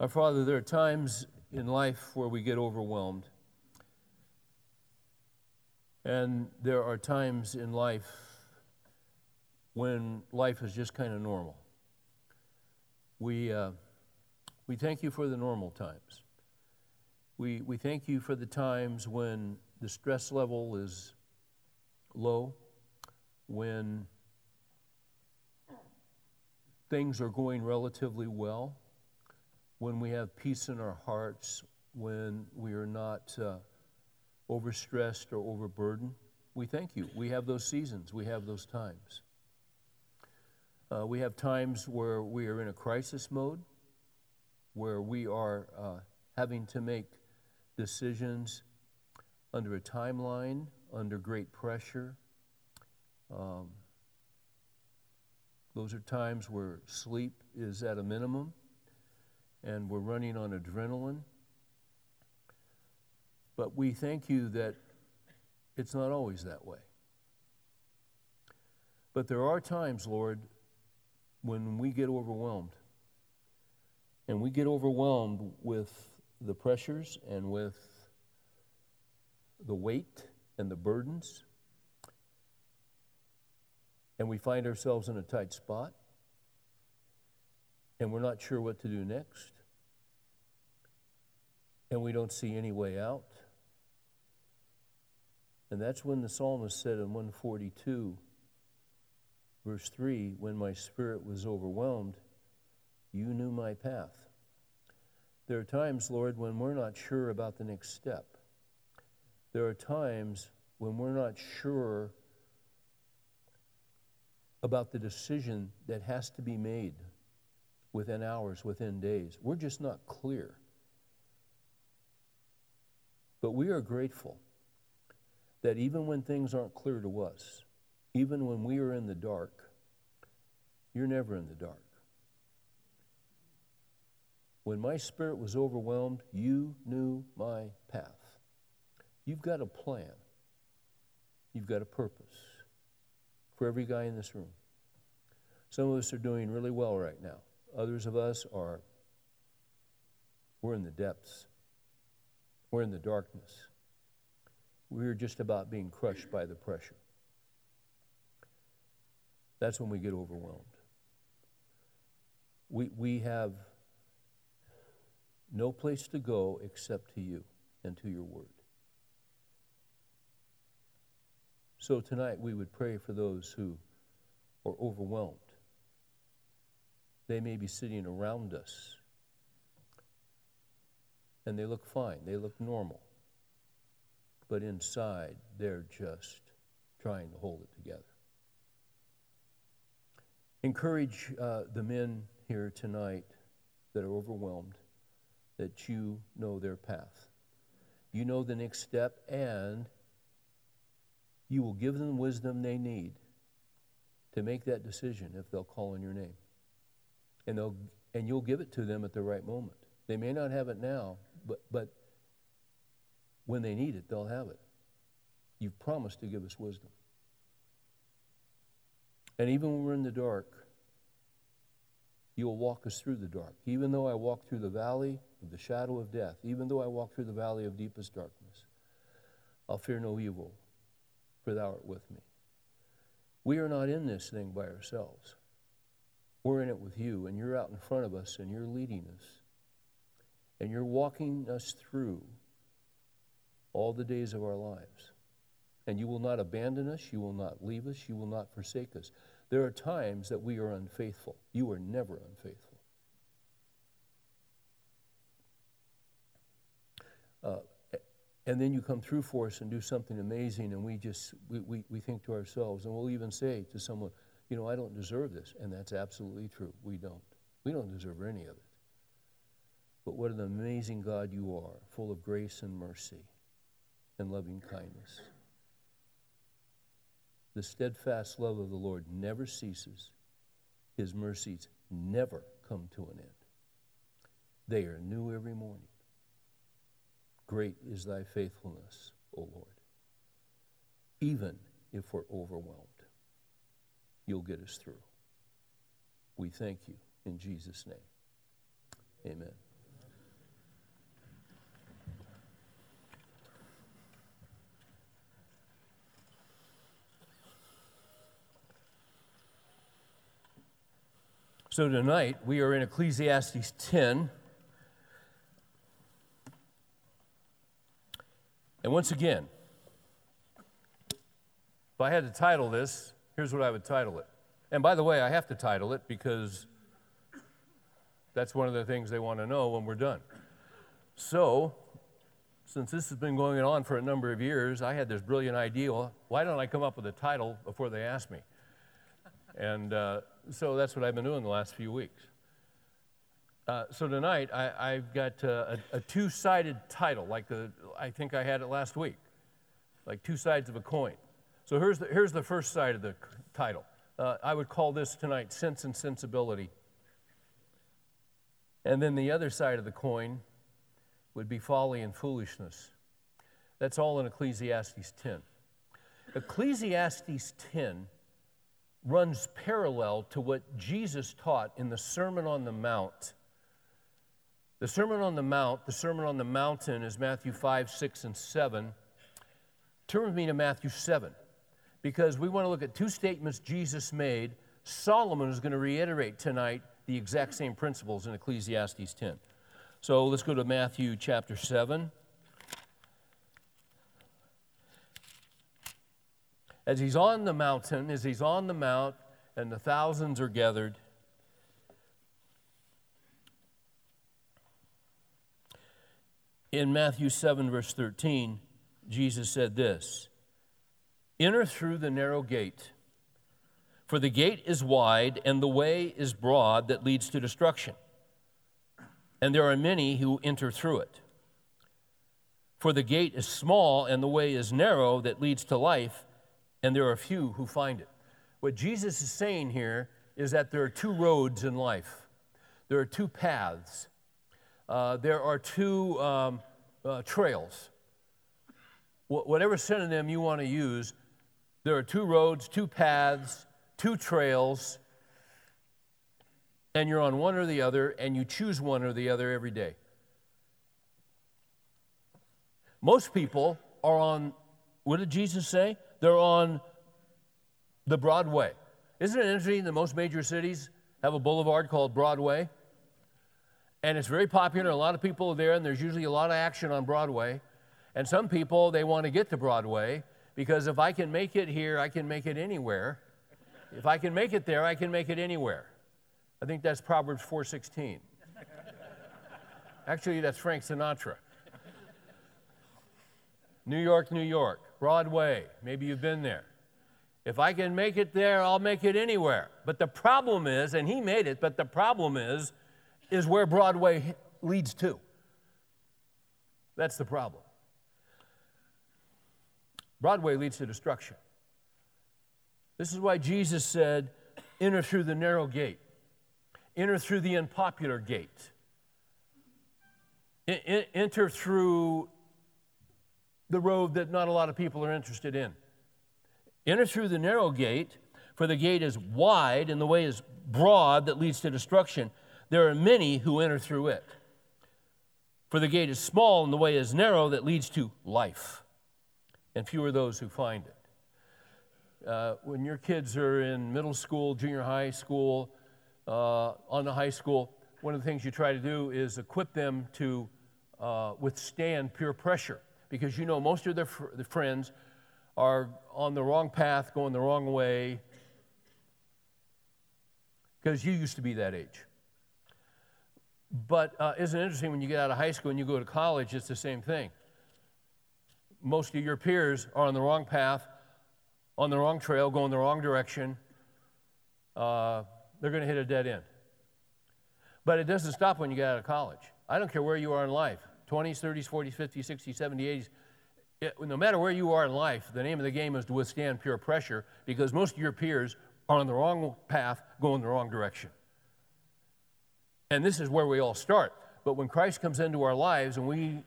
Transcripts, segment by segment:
Our Father, there are times in life where we get overwhelmed. And there are times in life when life is just kind of normal. We, uh, we thank you for the normal times. We, we thank you for the times when the stress level is low, when things are going relatively well, when we have peace in our hearts, when we are not uh, overstressed or overburdened. We thank you. We have those seasons, we have those times. Uh, we have times where we are in a crisis mode, where we are uh, having to make decisions under a timeline, under great pressure. Um, those are times where sleep is at a minimum and we're running on adrenaline. But we thank you that it's not always that way. But there are times, Lord, when we get overwhelmed. And we get overwhelmed with the pressures and with the weight and the burdens and we find ourselves in a tight spot and we're not sure what to do next and we don't see any way out. And that's when the psalmist said in 142, verse 3 when my spirit was overwhelmed, you knew my path. There are times, Lord, when we're not sure about the next step. There are times when we're not sure about the decision that has to be made within hours, within days. We're just not clear. But we are grateful that even when things aren't clear to us, even when we are in the dark, you're never in the dark. When my spirit was overwhelmed, you knew my path. You've got a plan, you've got a purpose for every guy in this room. Some of us are doing really well right now. Others of us are, we're in the depths. We're in the darkness. We're just about being crushed by the pressure. That's when we get overwhelmed. We, we have no place to go except to you and to your word. So tonight we would pray for those who are overwhelmed. They may be sitting around us and they look fine, they look normal. But inside, they're just trying to hold it together. Encourage uh, the men here tonight that are overwhelmed that you know their path. You know the next step, and you will give them wisdom they need to make that decision if they'll call on your name. And, they'll, and you'll give it to them at the right moment. They may not have it now, but, but when they need it, they'll have it. You've promised to give us wisdom. And even when we're in the dark, you'll walk us through the dark. Even though I walk through the valley of the shadow of death, even though I walk through the valley of deepest darkness, I'll fear no evil, for thou art with me. We are not in this thing by ourselves. We're in it with you, and you're out in front of us, and you're leading us. And you're walking us through all the days of our lives. And you will not abandon us, you will not leave us, you will not forsake us. There are times that we are unfaithful. You are never unfaithful. Uh, and then you come through for us and do something amazing, and we just, we, we, we think to ourselves, and we'll even say to someone, you know, I don't deserve this. And that's absolutely true. We don't. We don't deserve any of it. But what an amazing God you are, full of grace and mercy and loving kindness. The steadfast love of the Lord never ceases, His mercies never come to an end. They are new every morning. Great is thy faithfulness, O Lord. Even if we're overwhelmed, you'll get us through. We thank you in Jesus' name. Amen. So tonight we are in Ecclesiastes 10. And once again, if I had to title this, here's what I would title it. And by the way, I have to title it because that's one of the things they want to know when we're done. So, since this has been going on for a number of years, I had this brilliant idea why don't I come up with a title before they ask me? And uh, so that's what I've been doing the last few weeks. Uh, so tonight, I, have got uh, a, a two sided title, like the, I think I had it last week, like two sides of a coin. So here's the, here's the first side of the title. Uh, I would call this tonight Sense and Sensibility. And then the other side of the coin would be folly and foolishness. That's all in Ecclesiastes 10. Ecclesiastes 10 runs parallel to what Jesus taught in the Sermon on the Mount. The Sermon on the Mount, the Sermon on the Mountain is Matthew 5, 6, and 7. Turn with me to Matthew 7 because we want to look at two statements Jesus made. Solomon is going to reiterate tonight the exact same principles in Ecclesiastes 10. So let's go to Matthew chapter 7. As he's on the mountain, as he's on the mount, and the thousands are gathered, in Matthew 7, verse 13, Jesus said this Enter through the narrow gate. For the gate is wide and the way is broad that leads to destruction, and there are many who enter through it. For the gate is small and the way is narrow that leads to life, and there are few who find it. What Jesus is saying here is that there are two roads in life, there are two paths, uh, there are two um, uh, trails. Wh- whatever synonym you want to use, there are two roads, two paths, two trails, and you're on one or the other, and you choose one or the other every day. Most people are on, what did Jesus say? They're on the Broadway. Isn't it interesting that most major cities have a boulevard called Broadway? And it's very popular. A lot of people are there, and there's usually a lot of action on Broadway. And some people, they want to get to Broadway, because if I can make it here, I can make it anywhere. If I can make it there, I can make it anywhere. I think that's Proverbs 4:16. Actually, that's Frank Sinatra. New York, New York, Broadway. Maybe you've been there. If I can make it there, I'll make it anywhere. But the problem is, and he made it, but the problem is, is where Broadway leads to. That's the problem. Broadway leads to destruction. This is why Jesus said, enter through the narrow gate, enter through the unpopular gate, enter through the road that not a lot of people are interested in. Enter through the narrow gate, for the gate is wide and the way is broad that leads to destruction. There are many who enter through it. For the gate is small and the way is narrow that leads to life and fewer those who find it. Uh, when your kids are in middle school, junior high school, uh, on the high school, one of the things you try to do is equip them to uh, withstand peer pressure because you know most of their, fr- their friends are on the wrong path, going the wrong way, because you used to be that age. But uh, isn't it interesting when you get out of high school and you go to college, it's the same thing most of your peers are on the wrong path, on the wrong trail, going the wrong direction. Uh, they're going to hit a dead end. But it doesn't stop when you get out of college. I don't care where you are in life 20s, 30s, 40s, 50s, 60s, 70s, 80s. It, no matter where you are in life, the name of the game is to withstand pure pressure because most of your peers are on the wrong path, going the wrong direction. And this is where we all start. But when Christ comes into our lives and we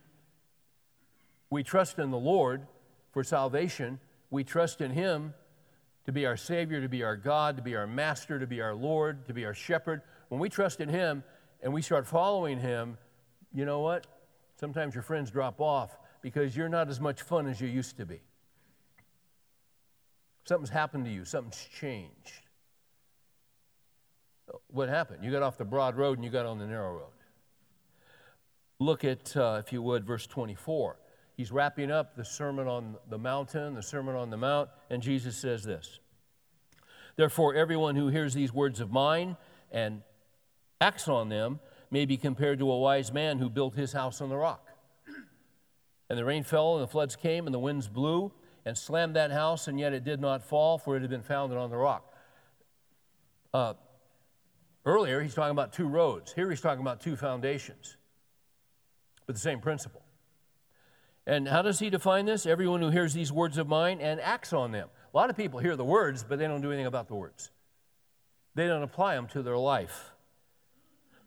we trust in the Lord for salvation. We trust in Him to be our Savior, to be our God, to be our Master, to be our Lord, to be our Shepherd. When we trust in Him and we start following Him, you know what? Sometimes your friends drop off because you're not as much fun as you used to be. Something's happened to you, something's changed. What happened? You got off the broad road and you got on the narrow road. Look at, uh, if you would, verse 24. He's wrapping up the Sermon on the Mountain, the Sermon on the Mount, and Jesus says this Therefore, everyone who hears these words of mine and acts on them may be compared to a wise man who built his house on the rock. And the rain fell, and the floods came, and the winds blew and slammed that house, and yet it did not fall, for it had been founded on the rock. Uh, earlier, he's talking about two roads. Here, he's talking about two foundations, but the same principle. And how does he define this? Everyone who hears these words of mine and acts on them. A lot of people hear the words, but they don't do anything about the words. They don't apply them to their life.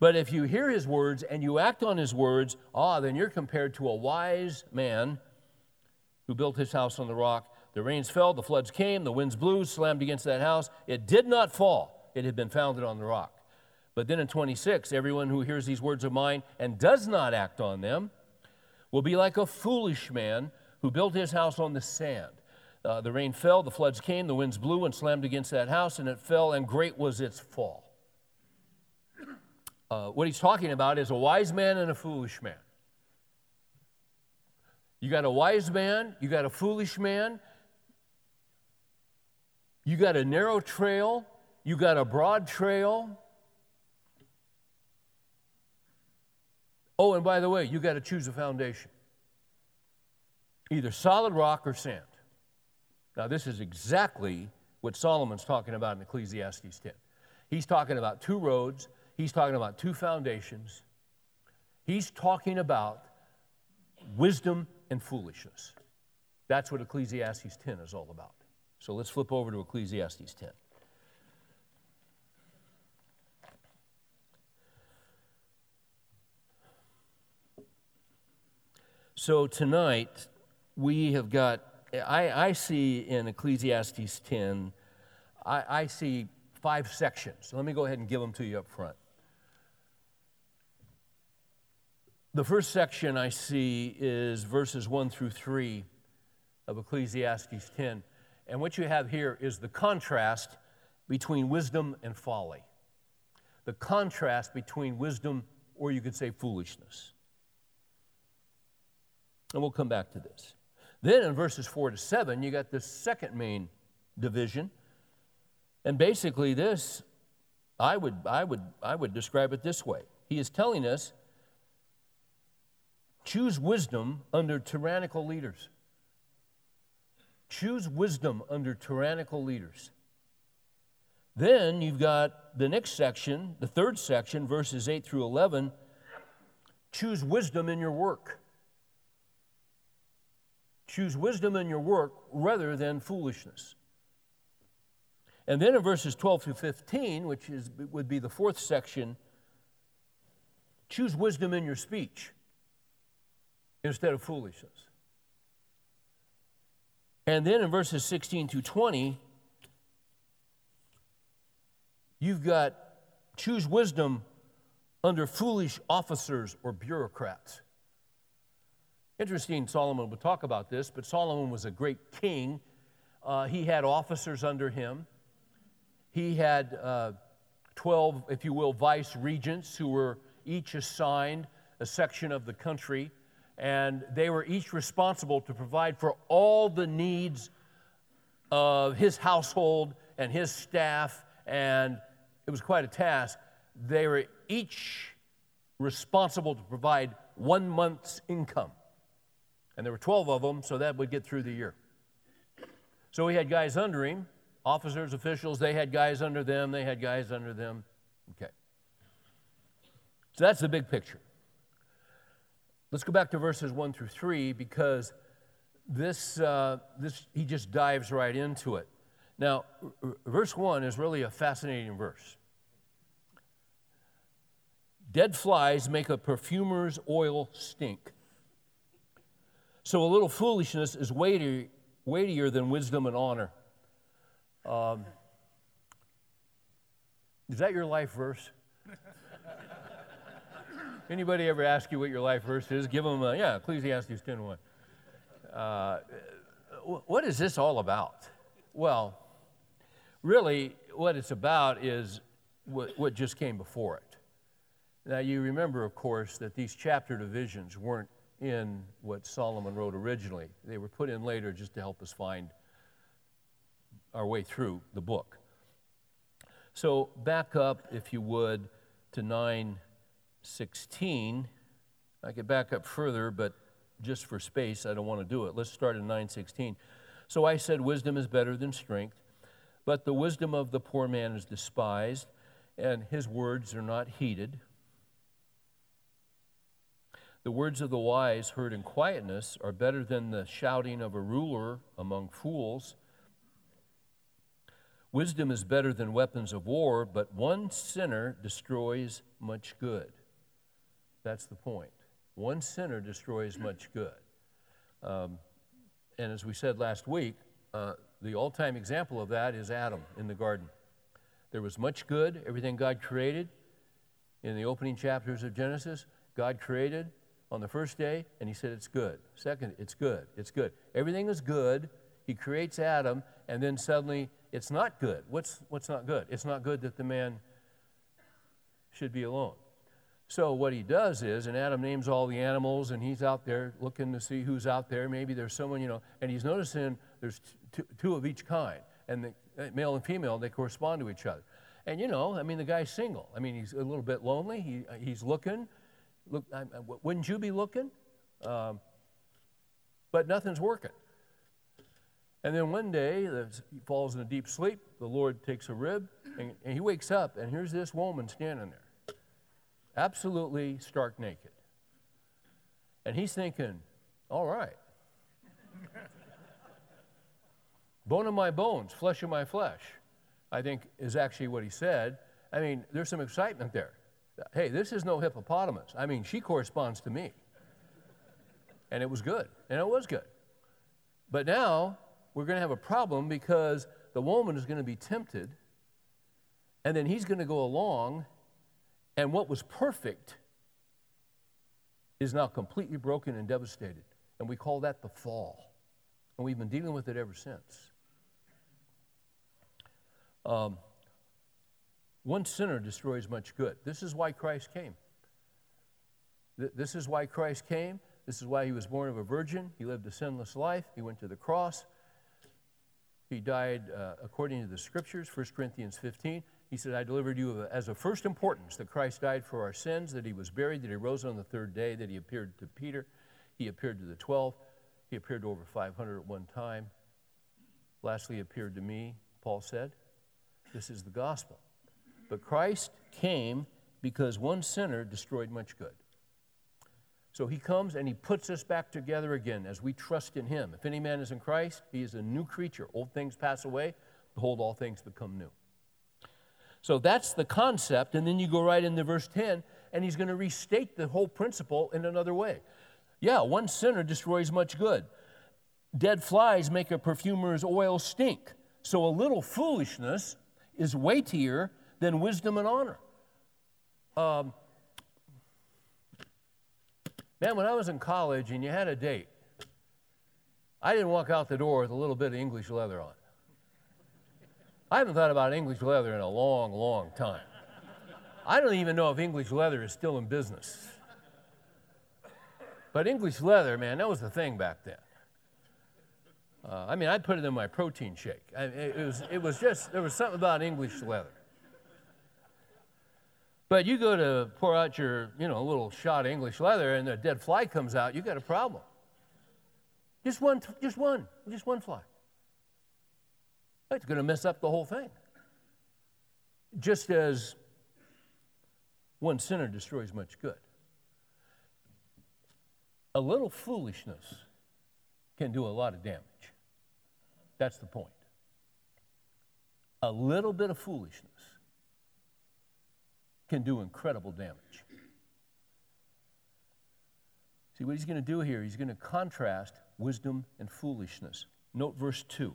But if you hear his words and you act on his words, ah, then you're compared to a wise man who built his house on the rock. The rains fell, the floods came, the winds blew, slammed against that house. It did not fall, it had been founded on the rock. But then in 26, everyone who hears these words of mine and does not act on them will be like a foolish man who built his house on the sand. Uh, the rain fell, the floods came, the winds blew and slammed against that house, and it fell, and great was its fall. Uh, what he's talking about is a wise man and a foolish man. You got a wise man, you got a foolish man, you got a narrow trail, you got a broad trail. Oh, and by the way, you got to choose a foundation either solid rock or sand. Now, this is exactly what Solomon's talking about in Ecclesiastes 10. He's talking about two roads, he's talking about two foundations. He's talking about wisdom and foolishness. That's what Ecclesiastes 10 is all about. So let's flip over to Ecclesiastes 10. So tonight, we have got, I, I see in Ecclesiastes 10, I, I see five sections. Let me go ahead and give them to you up front. The first section I see is verses 1 through 3 of Ecclesiastes 10. And what you have here is the contrast between wisdom and folly. The contrast between wisdom, or you could say foolishness. And we'll come back to this. Then in verses 4 to 7, you got the second main division. And basically, this, I would, I would, I would describe it this way. He is telling us choose wisdom under tyrannical leaders. Choose wisdom under tyrannical leaders. Then you've got the next section, the third section, verses 8 through 11. Choose wisdom in your work. Choose wisdom in your work rather than foolishness. And then in verses 12 through 15, which is, would be the fourth section, choose wisdom in your speech instead of foolishness. And then in verses 16 through 20, you've got choose wisdom under foolish officers or bureaucrats. Interesting, Solomon would talk about this, but Solomon was a great king. Uh, he had officers under him. He had uh, 12, if you will, vice regents who were each assigned a section of the country, and they were each responsible to provide for all the needs of his household and his staff, and it was quite a task. They were each responsible to provide one month's income. And there were 12 of them, so that would get through the year. So he had guys under him, officers, officials, they had guys under them, they had guys under them. Okay. So that's the big picture. Let's go back to verses 1 through 3 because this, uh, this he just dives right into it. Now, r- verse 1 is really a fascinating verse. Dead flies make a perfumer's oil stink. So a little foolishness is weightier, weightier than wisdom and honor. Um, is that your life verse? Anybody ever ask you what your life verse is? Give them, a, yeah, Ecclesiastes 10.1. Uh, what is this all about? Well, really, what it's about is what, what just came before it. Now, you remember, of course, that these chapter divisions weren't in what Solomon wrote originally. They were put in later just to help us find our way through the book. So, back up, if you would, to 916. I could back up further, but just for space, I don't want to do it. Let's start in 916. So I said, Wisdom is better than strength, but the wisdom of the poor man is despised, and his words are not heeded. The words of the wise heard in quietness are better than the shouting of a ruler among fools. Wisdom is better than weapons of war, but one sinner destroys much good. That's the point. One sinner destroys much good. Um, and as we said last week, uh, the all time example of that is Adam in the garden. There was much good, everything God created. In the opening chapters of Genesis, God created, on the first day and he said, It's good. Second, it's good. It's good. Everything is good. He creates Adam, and then suddenly it's not good. What's, what's not good? It's not good that the man should be alone. So what he does is, and Adam names all the animals, and he's out there looking to see who's out there. Maybe there's someone, you know, and he's noticing there's t- two of each kind, and the uh, male and female, they correspond to each other. And you know, I mean, the guy's single. I mean, he's a little bit lonely. He, he's looking, Look, I, wouldn't you be looking? Um, but nothing's working. And then one day, he falls in a deep sleep. The Lord takes a rib, and, and he wakes up, and here's this woman standing there, absolutely stark naked. And he's thinking, all right. bone of my bones, flesh of my flesh, I think is actually what he said. I mean, there's some excitement there. Hey, this is no hippopotamus. I mean, she corresponds to me. And it was good. And it was good. But now we're going to have a problem because the woman is going to be tempted, and then he's going to go along, and what was perfect is now completely broken and devastated. And we call that the fall. And we've been dealing with it ever since. Um, one sinner destroys much good. This is why Christ came. This is why Christ came. This is why he was born of a virgin. He lived a sinless life. He went to the cross. He died uh, according to the scriptures, 1 Corinthians 15. He said, I delivered you as of first importance that Christ died for our sins, that he was buried, that he rose on the third day, that he appeared to Peter, he appeared to the 12, he appeared to over 500 at one time. Lastly, he appeared to me, Paul said. This is the gospel. But Christ came because one sinner destroyed much good. So he comes and he puts us back together again as we trust in him. If any man is in Christ, he is a new creature. Old things pass away, behold, all things become new. So that's the concept. And then you go right into verse 10, and he's going to restate the whole principle in another way. Yeah, one sinner destroys much good. Dead flies make a perfumer's oil stink. So a little foolishness is weightier than wisdom and honor. Um, man, when I was in college and you had a date, I didn't walk out the door with a little bit of English leather on. I haven't thought about English leather in a long, long time. I don't even know if English leather is still in business. But English leather, man, that was the thing back then. Uh, I mean, I'd put it in my protein shake. I, it, was, it was just, there was something about English leather. But you go to pour out your, you know, little shot English leather and a dead fly comes out, you got a problem. Just one, just one, just one fly. It's going to mess up the whole thing. Just as one sinner destroys much good. A little foolishness can do a lot of damage. That's the point. A little bit of foolishness can do incredible damage. See, what he's going to do here, he's going to contrast wisdom and foolishness. Note verse 2.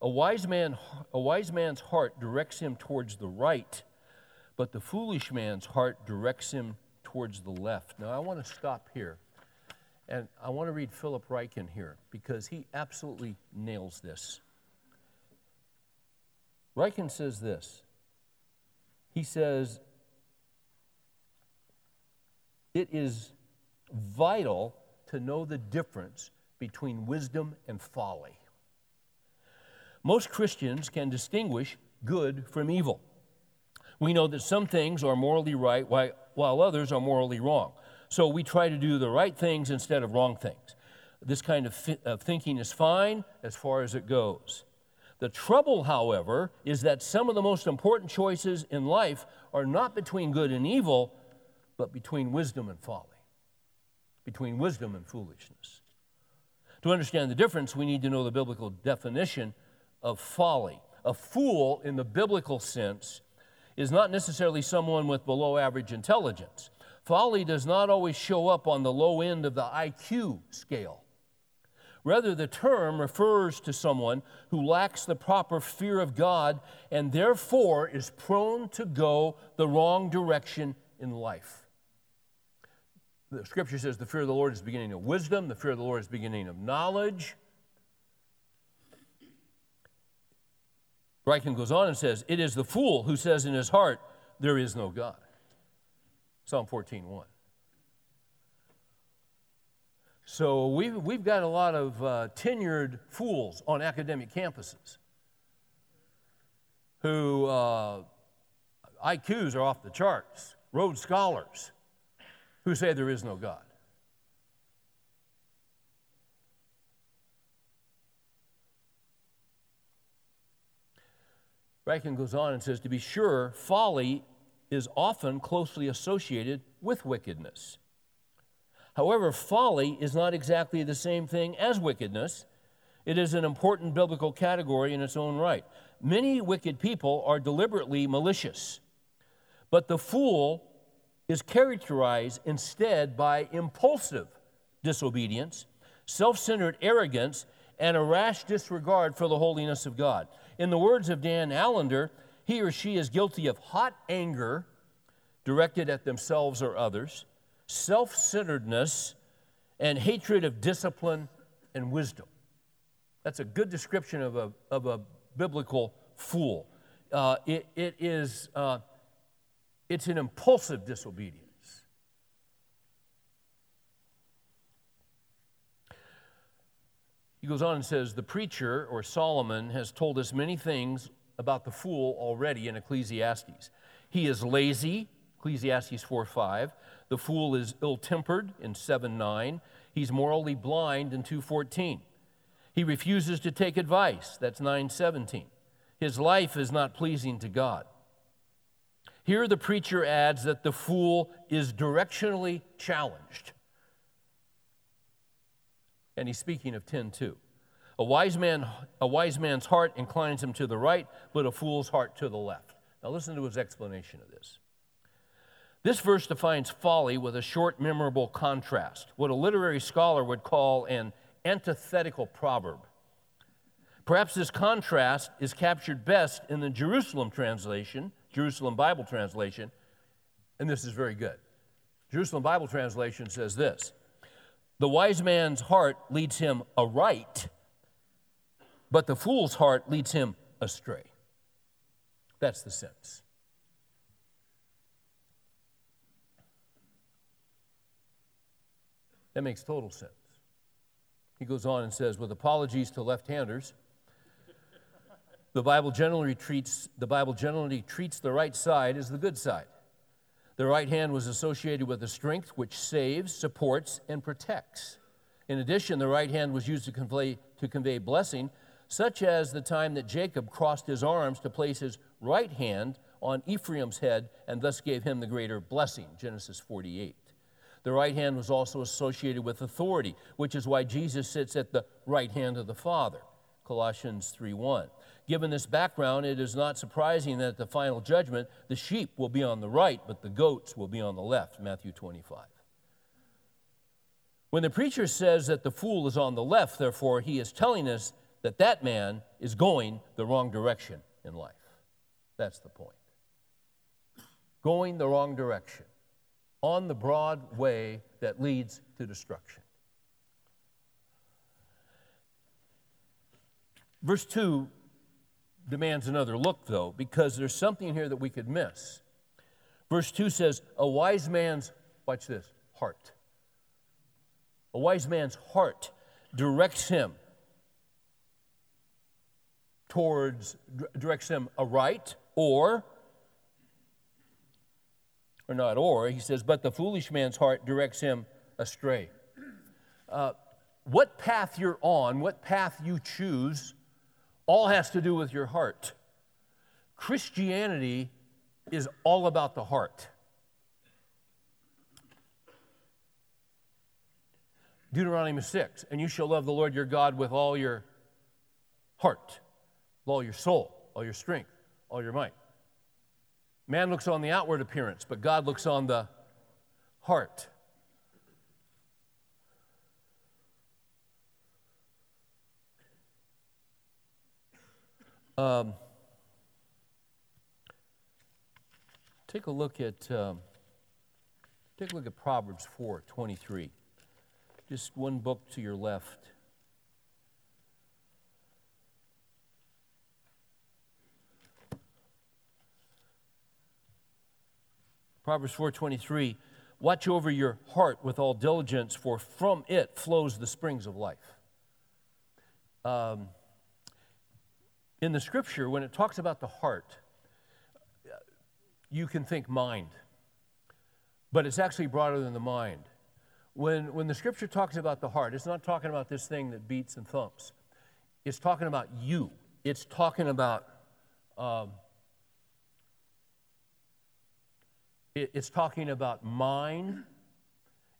A wise, man, a wise man's heart directs him towards the right, but the foolish man's heart directs him towards the left. Now, I want to stop here, and I want to read Philip Ryken here because he absolutely nails this. Ryken says this He says, it is vital to know the difference between wisdom and folly. Most Christians can distinguish good from evil. We know that some things are morally right while others are morally wrong. So we try to do the right things instead of wrong things. This kind of, fi- of thinking is fine as far as it goes. The trouble, however, is that some of the most important choices in life are not between good and evil, but between wisdom and folly, between wisdom and foolishness. To understand the difference, we need to know the biblical definition of folly. A fool, in the biblical sense, is not necessarily someone with below average intelligence. Folly does not always show up on the low end of the IQ scale. Rather, the term refers to someone who lacks the proper fear of God and therefore is prone to go the wrong direction in life. The scripture says the fear of the Lord is the beginning of wisdom, the fear of the Lord is the beginning of knowledge. Ryken goes on and says, It is the fool who says in his heart, There is no God. Psalm 14 1. So we've, we've got a lot of uh, tenured fools on academic campuses who uh, IQs are off the charts, Rhodes Scholars who say there is no God. Ryken goes on and says, To be sure, folly is often closely associated with wickedness. However, folly is not exactly the same thing as wickedness. It is an important biblical category in its own right. Many wicked people are deliberately malicious, but the fool is characterized instead by impulsive disobedience, self centered arrogance, and a rash disregard for the holiness of God. In the words of Dan Allender, he or she is guilty of hot anger directed at themselves or others, self centeredness, and hatred of discipline and wisdom. That's a good description of a, of a biblical fool. Uh, it, it is, uh, it's an impulsive disobedience. He goes on and says, The preacher, or Solomon, has told us many things about the fool already in Ecclesiastes. He is lazy, Ecclesiastes 4 5. The fool is ill tempered in 7 9. He's morally blind in 214. He refuses to take advice, that's 917. His life is not pleasing to God. Here the preacher adds that the fool is directionally challenged. And he's speaking of 10:2. A wise man a wise man's heart inclines him to the right, but a fool's heart to the left. Now listen to his explanation of this. This verse defines folly with a short memorable contrast, what a literary scholar would call an antithetical proverb. Perhaps this contrast is captured best in the Jerusalem translation, Jerusalem Bible translation, and this is very good. Jerusalem Bible translation says this the wise man's heart leads him aright, but the fool's heart leads him astray. That's the sense. That makes total sense. He goes on and says, with apologies to left-handers, the Bible generally treats the Bible generally treats the right side as the good side. The right hand was associated with a strength which saves, supports, and protects. In addition, the right hand was used to convey, to convey blessing, such as the time that Jacob crossed his arms to place his right hand on Ephraim's head and thus gave him the greater blessing, Genesis 48. The right hand was also associated with authority, which is why Jesus sits at the right hand of the Father, Colossians 3:1. Given this background, it is not surprising that at the final judgment, the sheep will be on the right, but the goats will be on the left. Matthew 25. When the preacher says that the fool is on the left, therefore, he is telling us that that man is going the wrong direction in life. That's the point. Going the wrong direction on the broad way that leads to destruction. Verse 2 demands another look, though, because there's something here that we could miss. Verse 2 says, A wise man's, watch this, heart. A wise man's heart directs him towards, directs him aright or, or not or, he says, but the foolish man's heart directs him astray. Uh, what path you're on, what path you choose, all has to do with your heart. Christianity is all about the heart. Deuteronomy 6, and you shall love the Lord your God with all your heart, all your soul, all your strength, all your might. Man looks on the outward appearance, but God looks on the heart. Um, take a look at um, take a look at Proverbs 4, 23. Just one book to your left. Proverbs 4:23 Watch over your heart with all diligence for from it flows the springs of life. Um, in the scripture when it talks about the heart you can think mind but it's actually broader than the mind when, when the scripture talks about the heart, it's not talking about this thing that beats and thumps. It's talking about you. It's talking about um, it, it's talking about mind.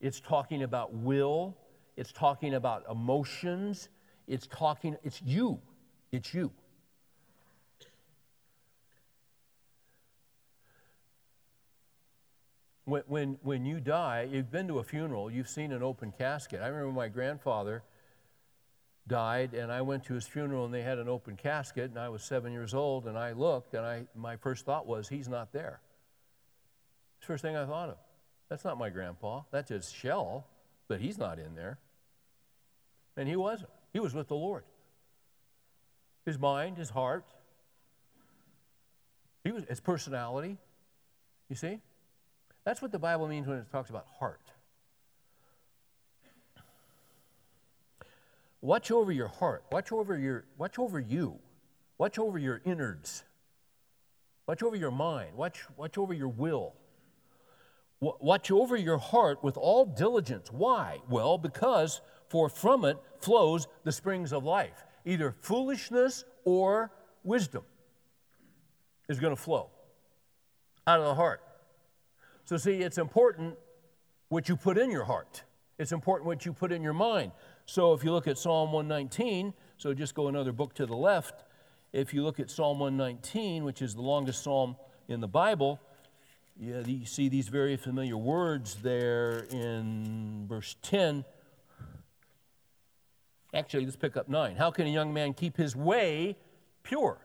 It's talking about will. It's talking about emotions. It's talking, it's you. It's you. When, when, when you die, you've been to a funeral, you've seen an open casket. I remember my grandfather died, and I went to his funeral, and they had an open casket, and I was seven years old, and I looked, and I, my first thought was, he's not there. First thing I thought of. That's not my grandpa. That's his shell, but he's not in there. And he wasn't. He was with the Lord. His mind, his heart, he was, his personality, you see? That's what the Bible means when it talks about heart. Watch over your heart. Watch over your watch over you. Watch over your innards. Watch over your mind. Watch, watch over your will. Watch over your heart with all diligence. Why? Well, because for from it flows the springs of life. Either foolishness or wisdom is going to flow out of the heart. So, see, it's important what you put in your heart, it's important what you put in your mind. So, if you look at Psalm 119, so just go another book to the left. If you look at Psalm 119, which is the longest psalm in the Bible, yeah, you see these very familiar words there in verse 10. Actually, let's pick up 9. How can a young man keep his way pure?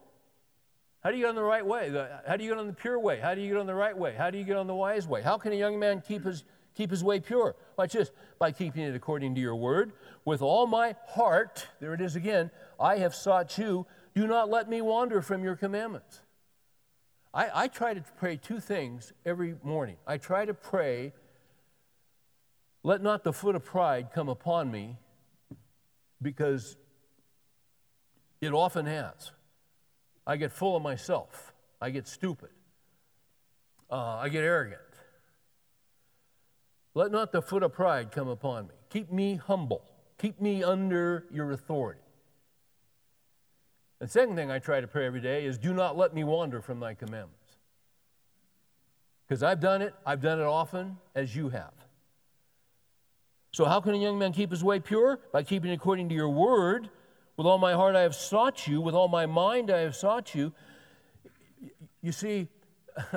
How do you get on the right way? How do you get on the pure way? How do you get on the right way? How do you get on the wise way? How can a young man keep his, keep his way pure? Watch this by keeping it according to your word. With all my heart, there it is again, I have sought you. Do not let me wander from your commandments. I, I try to pray two things every morning. I try to pray, let not the foot of pride come upon me, because it often has. I get full of myself. I get stupid. Uh, I get arrogant. Let not the foot of pride come upon me. Keep me humble. Keep me under your authority. The second thing I try to pray every day is do not let me wander from thy commandments. Because I've done it, I've done it often, as you have. So, how can a young man keep his way pure? By keeping according to your word. With all my heart I have sought you. With all my mind I have sought you. You see,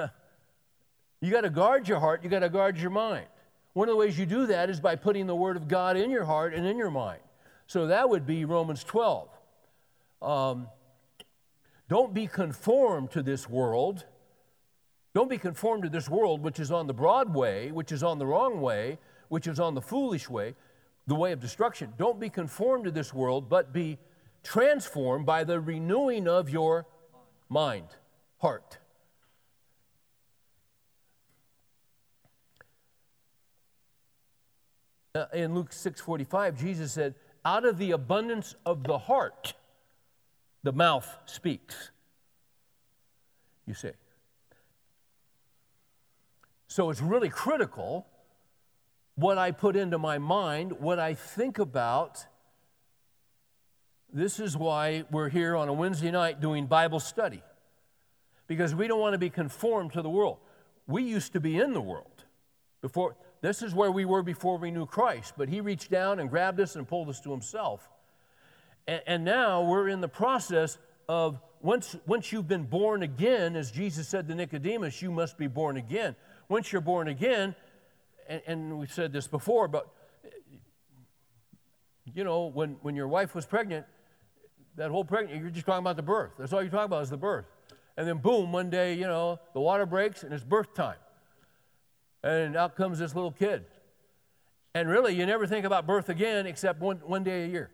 you got to guard your heart, you got to guard your mind. One of the ways you do that is by putting the Word of God in your heart and in your mind. So that would be Romans 12 um, don't be conformed to this world. Don't be conformed to this world, which is on the broad way, which is on the wrong way, which is on the foolish way, the way of destruction. Don't be conformed to this world, but be transformed by the renewing of your mind, heart. Uh, in Luke 6:45, Jesus said, "Out of the abundance of the heart, the mouth speaks." You see. So it's really critical what I put into my mind, what I think about. This is why we're here on a Wednesday night doing Bible study. Because we don't want to be conformed to the world. We used to be in the world before this is where we were before we knew Christ, but He reached down and grabbed us and pulled us to Himself. And, and now we're in the process of once, once you've been born again, as Jesus said to Nicodemus, you must be born again. Once you're born again, and, and we've said this before, but you know, when, when your wife was pregnant, that whole pregnant, you're just talking about the birth. That's all you're talking about is the birth. And then boom, one day, you know, the water breaks and it's birth time. And out comes this little kid. And really, you never think about birth again except one, one day a year.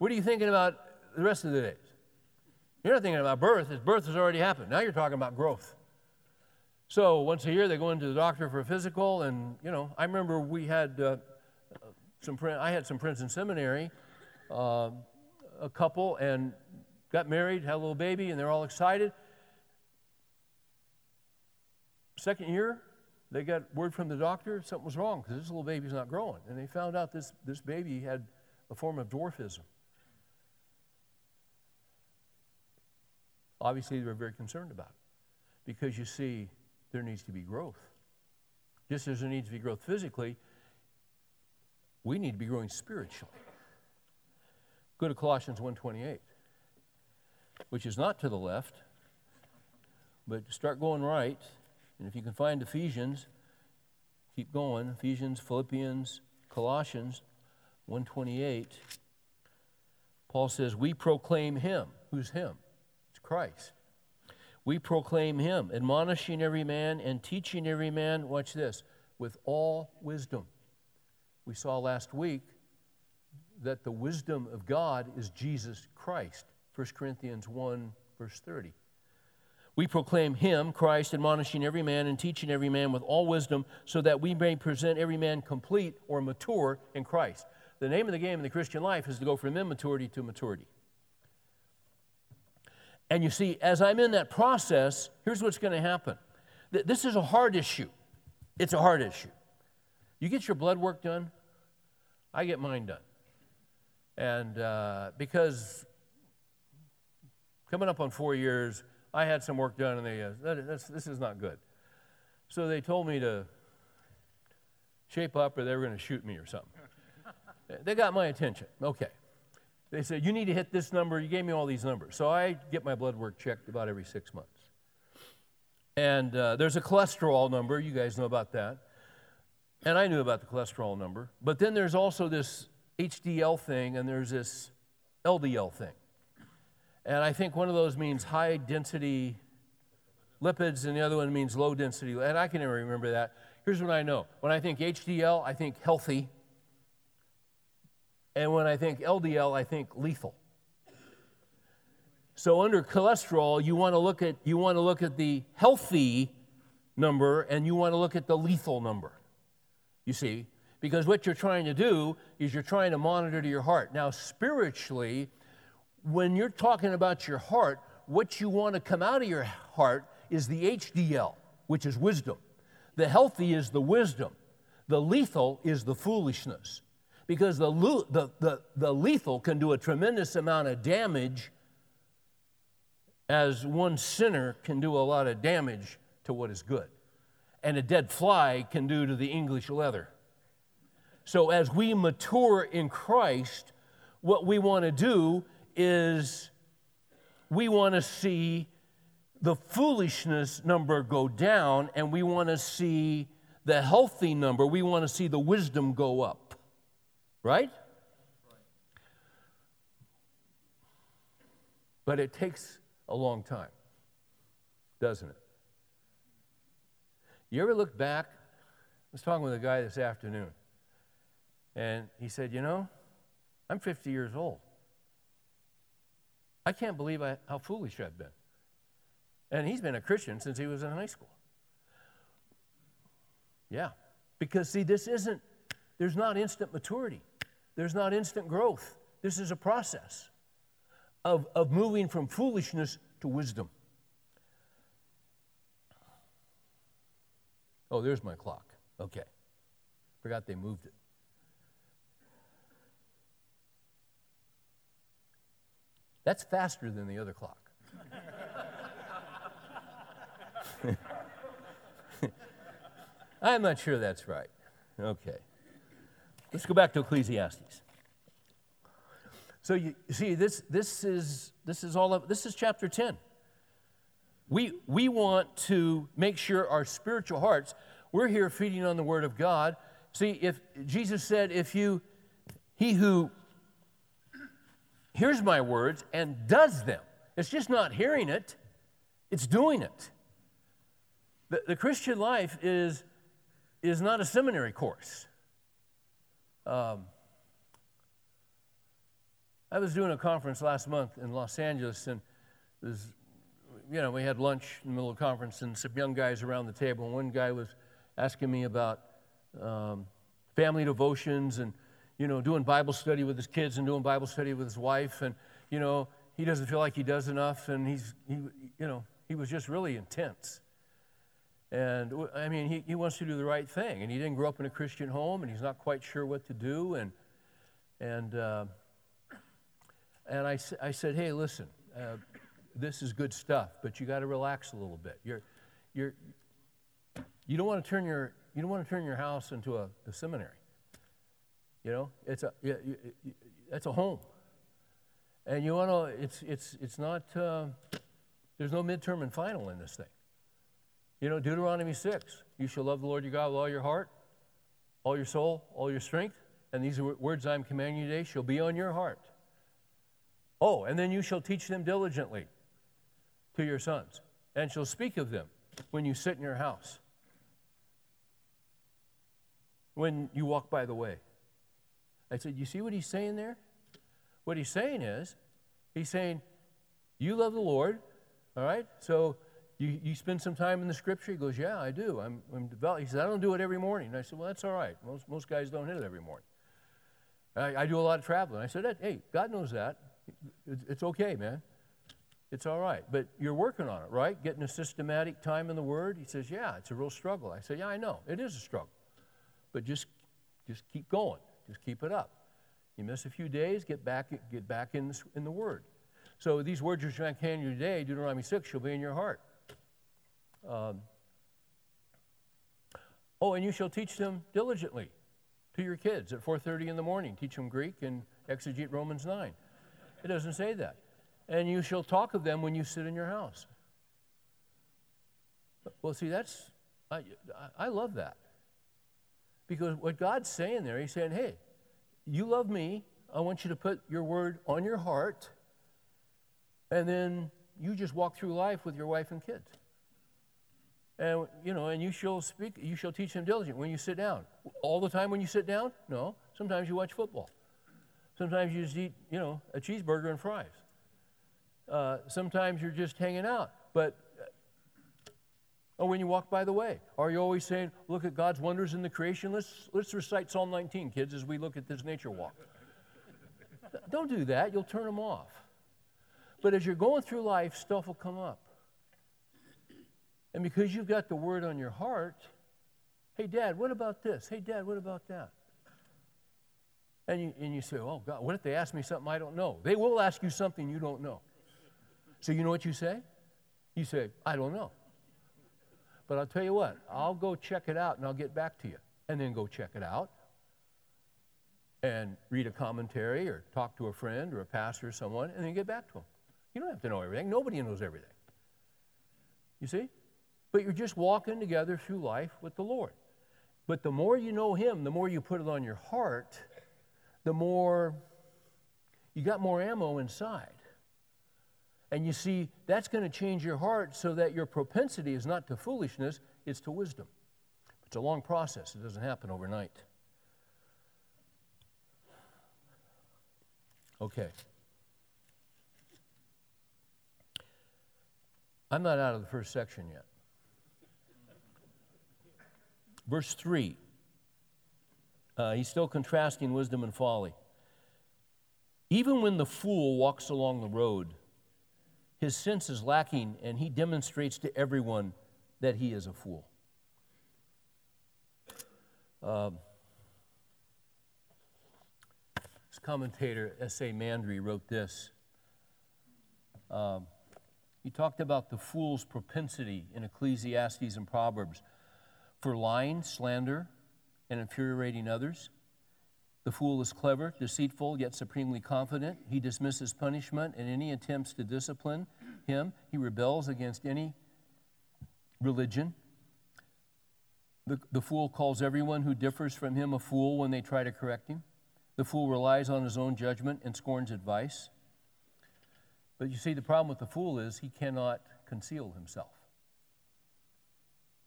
What are you thinking about the rest of the days? You're not thinking about birth, His birth has already happened. Now you're talking about growth. So once a year, they go into the doctor for a physical, and you know, I remember we had uh, some. I had some in seminary, uh, a couple, and got married, had a little baby, and they're all excited. Second year, they got word from the doctor something was wrong because this little baby's not growing. And they found out this, this baby had a form of dwarfism. Obviously, they were very concerned about it because you see, there needs to be growth. Just as there needs to be growth physically, we need to be growing spiritually. Go to Colossians 1:28, which is not to the left, but start going right and if you can find Ephesians, keep going. Ephesians, Philippians, Colossians 128. Paul says, We proclaim him. Who's him? Christ. We proclaim him, admonishing every man and teaching every man, watch this, with all wisdom. We saw last week that the wisdom of God is Jesus Christ. 1 Corinthians 1, verse 30. We proclaim him, Christ, admonishing every man and teaching every man with all wisdom, so that we may present every man complete or mature in Christ. The name of the game in the Christian life is to go from immaturity to maturity. And you see, as I'm in that process, here's what's going to happen. This is a hard issue. It's a hard issue. You get your blood work done, I get mine done. And uh, because coming up on four years, I had some work done, and they, uh, this is not good. So they told me to shape up, or they were going to shoot me or something. they got my attention. Okay. They said, You need to hit this number. You gave me all these numbers. So I get my blood work checked about every six months. And uh, there's a cholesterol number. You guys know about that. And I knew about the cholesterol number. But then there's also this HDL thing, and there's this LDL thing. And I think one of those means high density lipids, and the other one means low density. And I can never remember that. Here's what I know when I think HDL, I think healthy. And when I think LDL, I think lethal. So under cholesterol, you want to look at you want to look at the healthy number and you want to look at the lethal number. You see, because what you're trying to do is you're trying to monitor to your heart. Now spiritually, when you're talking about your heart, what you want to come out of your heart is the HDL, which is wisdom. The healthy is the wisdom. The lethal is the foolishness. Because the, the, the, the lethal can do a tremendous amount of damage, as one sinner can do a lot of damage to what is good. And a dead fly can do to the English leather. So, as we mature in Christ, what we want to do is we want to see the foolishness number go down and we want to see the healthy number, we want to see the wisdom go up. Right? But it takes a long time, doesn't it? You ever look back? I was talking with a guy this afternoon, and he said, You know, I'm 50 years old. I can't believe I, how foolish I've been. And he's been a Christian since he was in high school. Yeah. Because, see, this isn't, there's not instant maturity, there's not instant growth. This is a process of, of moving from foolishness to wisdom. Oh, there's my clock. Okay. Forgot they moved it. That's faster than the other clock. I'm not sure that's right. Okay. Let's go back to Ecclesiastes. So you see, this, this, is, this is all of, this is chapter 10. We, we want to make sure our spiritual hearts, we're here feeding on the Word of God. See, if Jesus said, if you, he who hears my words and does them, it's just not hearing it, it's doing it. The, the Christian life is, is not a seminary course. Um, I was doing a conference last month in Los Angeles, and was, you know, we had lunch in the middle of the conference, and some young guys around the table. And one guy was asking me about um, family devotions and, you know, doing Bible study with his kids and doing Bible study with his wife, and, you know, he doesn't feel like he does enough, and he's, he, you know, he was just really intense. And I mean, he, he wants to do the right thing, and he didn't grow up in a Christian home, and he's not quite sure what to do, and and uh, and I, I said, hey, listen, uh, this is good stuff, but you got to relax a little bit. You're you're you don't want to turn your you don't want to turn your house into a, a seminary. You know, it's a yeah, it's a home, and you want to. It's it's it's not. Uh, there's no midterm and final in this thing. You know, Deuteronomy 6 you shall love the Lord your God with all your heart, all your soul, all your strength, and these words I'm commanding you today shall be on your heart. Oh, and then you shall teach them diligently to your sons, and shall speak of them when you sit in your house, when you walk by the way. I said, You see what he's saying there? What he's saying is, he's saying, You love the Lord, all right? So you, you spend some time in the scripture? He goes, Yeah, I do. I'm, I'm developed. He says, I don't do it every morning. And I said, Well, that's all right. Most, most guys don't hit it every morning. I, I do a lot of traveling. I said, Hey, God knows that. It's, okay, man. It's all right. But you're working on it, right? Getting a systematic time in the Word. He says, Yeah, it's a real struggle. I said, Yeah, I know. It is a struggle. But just, just keep going. Just keep it up. You miss a few days, get back, get back in, the, in the Word. So these words which I can you today, Deuteronomy 6, shall be in your heart. Um, oh, and you shall teach them diligently to your kids at 4:30 in the morning. Teach them Greek and exegete Romans 9. It doesn't say that. And you shall talk of them when you sit in your house. Well, see, that's I, I love that because what God's saying there, He's saying, "Hey, you love me. I want you to put your word on your heart, and then you just walk through life with your wife and kids." And, you know, and you shall speak, you shall teach them diligent when you sit down. All the time when you sit down? No. Sometimes you watch football. Sometimes you just eat, you know, a cheeseburger and fries. Uh, sometimes you're just hanging out. But, or when you walk by the way, are you always saying, look at God's wonders in the creation? Let's, let's recite Psalm 19, kids, as we look at this nature walk. Don't do that. You'll turn them off. But as you're going through life, stuff will come up. And because you've got the word on your heart, hey, Dad, what about this? Hey, Dad, what about that? And you, and you say, oh, God, what if they ask me something I don't know? They will ask you something you don't know. So you know what you say? You say, I don't know. But I'll tell you what, I'll go check it out and I'll get back to you. And then go check it out and read a commentary or talk to a friend or a pastor or someone and then get back to them. You don't have to know everything. Nobody knows everything. You see? But you're just walking together through life with the Lord. But the more you know Him, the more you put it on your heart, the more you got more ammo inside. And you see, that's going to change your heart so that your propensity is not to foolishness, it's to wisdom. It's a long process, it doesn't happen overnight. Okay. I'm not out of the first section yet. Verse 3 Uh, he's still contrasting wisdom and folly. Even when the fool walks along the road, his sense is lacking, and he demonstrates to everyone that he is a fool. Um, this commentator, S.A. Mandry, wrote this. Um, he talked about the fool's propensity in Ecclesiastes and Proverbs for lying, slander, and infuriating others. The fool is clever, deceitful, yet supremely confident. He dismisses punishment and any attempts to discipline him. He rebels against any religion. The, the fool calls everyone who differs from him a fool when they try to correct him. The fool relies on his own judgment and scorns advice. But you see, the problem with the fool is he cannot conceal himself.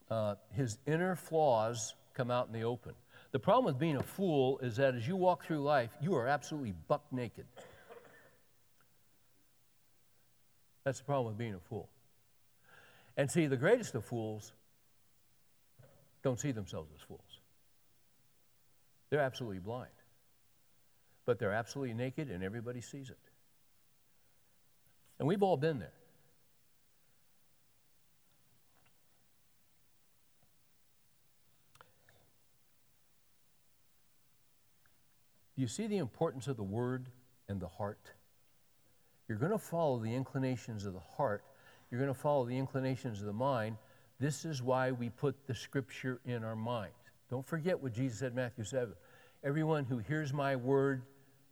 Uh, his inner flaws come out in the open. The problem with being a fool is that as you walk through life, you are absolutely buck naked. That's the problem with being a fool. And see, the greatest of fools don't see themselves as fools. They're absolutely blind. But they're absolutely naked, and everybody sees it. And we've all been there. Do you see the importance of the word and the heart? You're going to follow the inclinations of the heart, you're going to follow the inclinations of the mind. This is why we put the scripture in our mind. Don't forget what Jesus said in Matthew 7. Everyone who hears my word,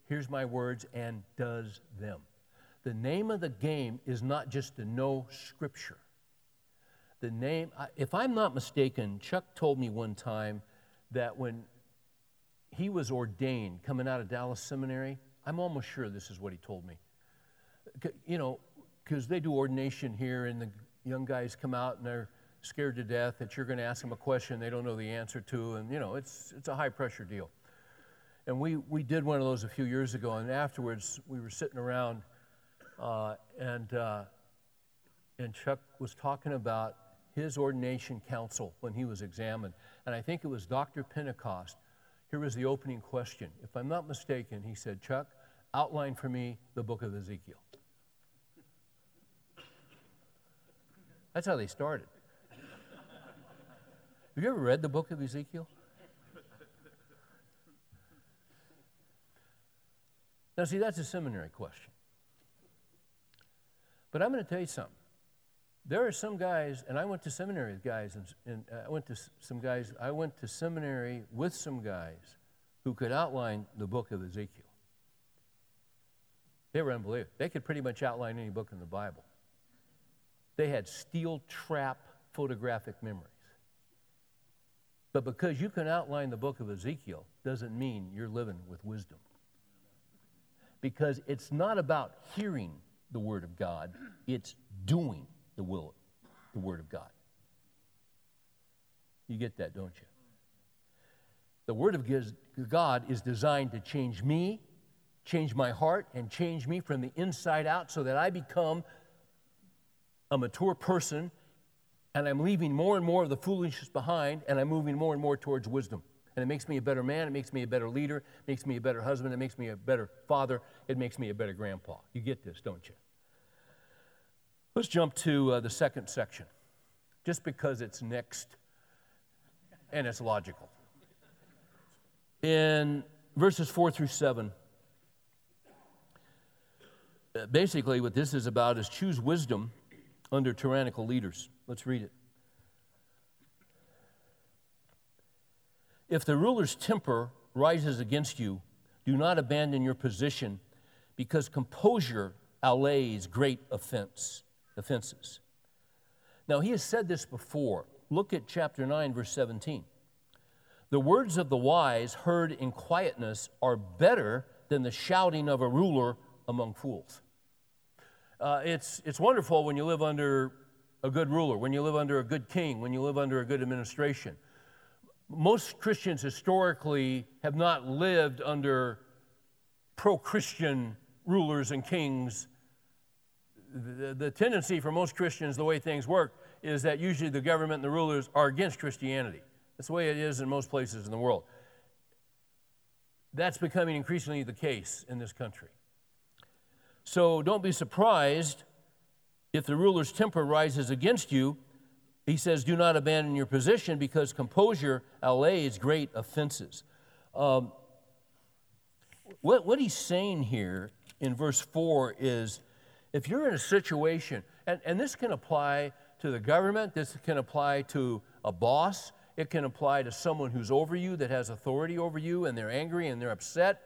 hears my words, and does them. The name of the game is not just to know scripture. The name, if I'm not mistaken, Chuck told me one time that when he was ordained coming out of Dallas Seminary. I'm almost sure this is what he told me. You know, because they do ordination here, and the young guys come out and they're scared to death that you're going to ask them a question they don't know the answer to, and you know, it's it's a high pressure deal. And we we did one of those a few years ago, and afterwards we were sitting around, uh, and uh, and Chuck was talking about his ordination council when he was examined, and I think it was Dr. Pentecost here was the opening question. If I'm not mistaken, he said, Chuck, outline for me the book of Ezekiel. That's how they started. Have you ever read the book of Ezekiel? Now, see, that's a seminary question. But I'm going to tell you something. There are some guys, and I went to seminary with guys, and, and uh, I went to some guys, I went to seminary with some guys who could outline the book of Ezekiel. They were unbelievable. They could pretty much outline any book in the Bible. They had steel trap photographic memories. But because you can outline the book of Ezekiel doesn't mean you're living with wisdom. Because it's not about hearing the Word of God, it's doing the will, the Word of God. You get that, don't you? The Word of God is designed to change me, change my heart, and change me from the inside out so that I become a mature person and I'm leaving more and more of the foolishness behind and I'm moving more and more towards wisdom. And it makes me a better man, it makes me a better leader, it makes me a better husband, it makes me a better father, it makes me a better grandpa. You get this, don't you? Let's jump to uh, the second section, just because it's next and it's logical. In verses 4 through 7, uh, basically, what this is about is choose wisdom under tyrannical leaders. Let's read it. If the ruler's temper rises against you, do not abandon your position because composure allays great offense offenses. Now, he has said this before. Look at chapter 9, verse 17. The words of the wise heard in quietness are better than the shouting of a ruler among fools. Uh, it's, it's wonderful when you live under a good ruler, when you live under a good king, when you live under a good administration. Most Christians historically have not lived under pro Christian rulers and kings the, the tendency for most Christians, the way things work, is that usually the government and the rulers are against Christianity. That's the way it is in most places in the world. That's becoming increasingly the case in this country. So don't be surprised if the ruler's temper rises against you. He says, Do not abandon your position because composure allays great offenses. Um, what, what he's saying here in verse 4 is if you're in a situation, and, and this can apply to the government, this can apply to a boss, it can apply to someone who's over you that has authority over you and they're angry and they're upset.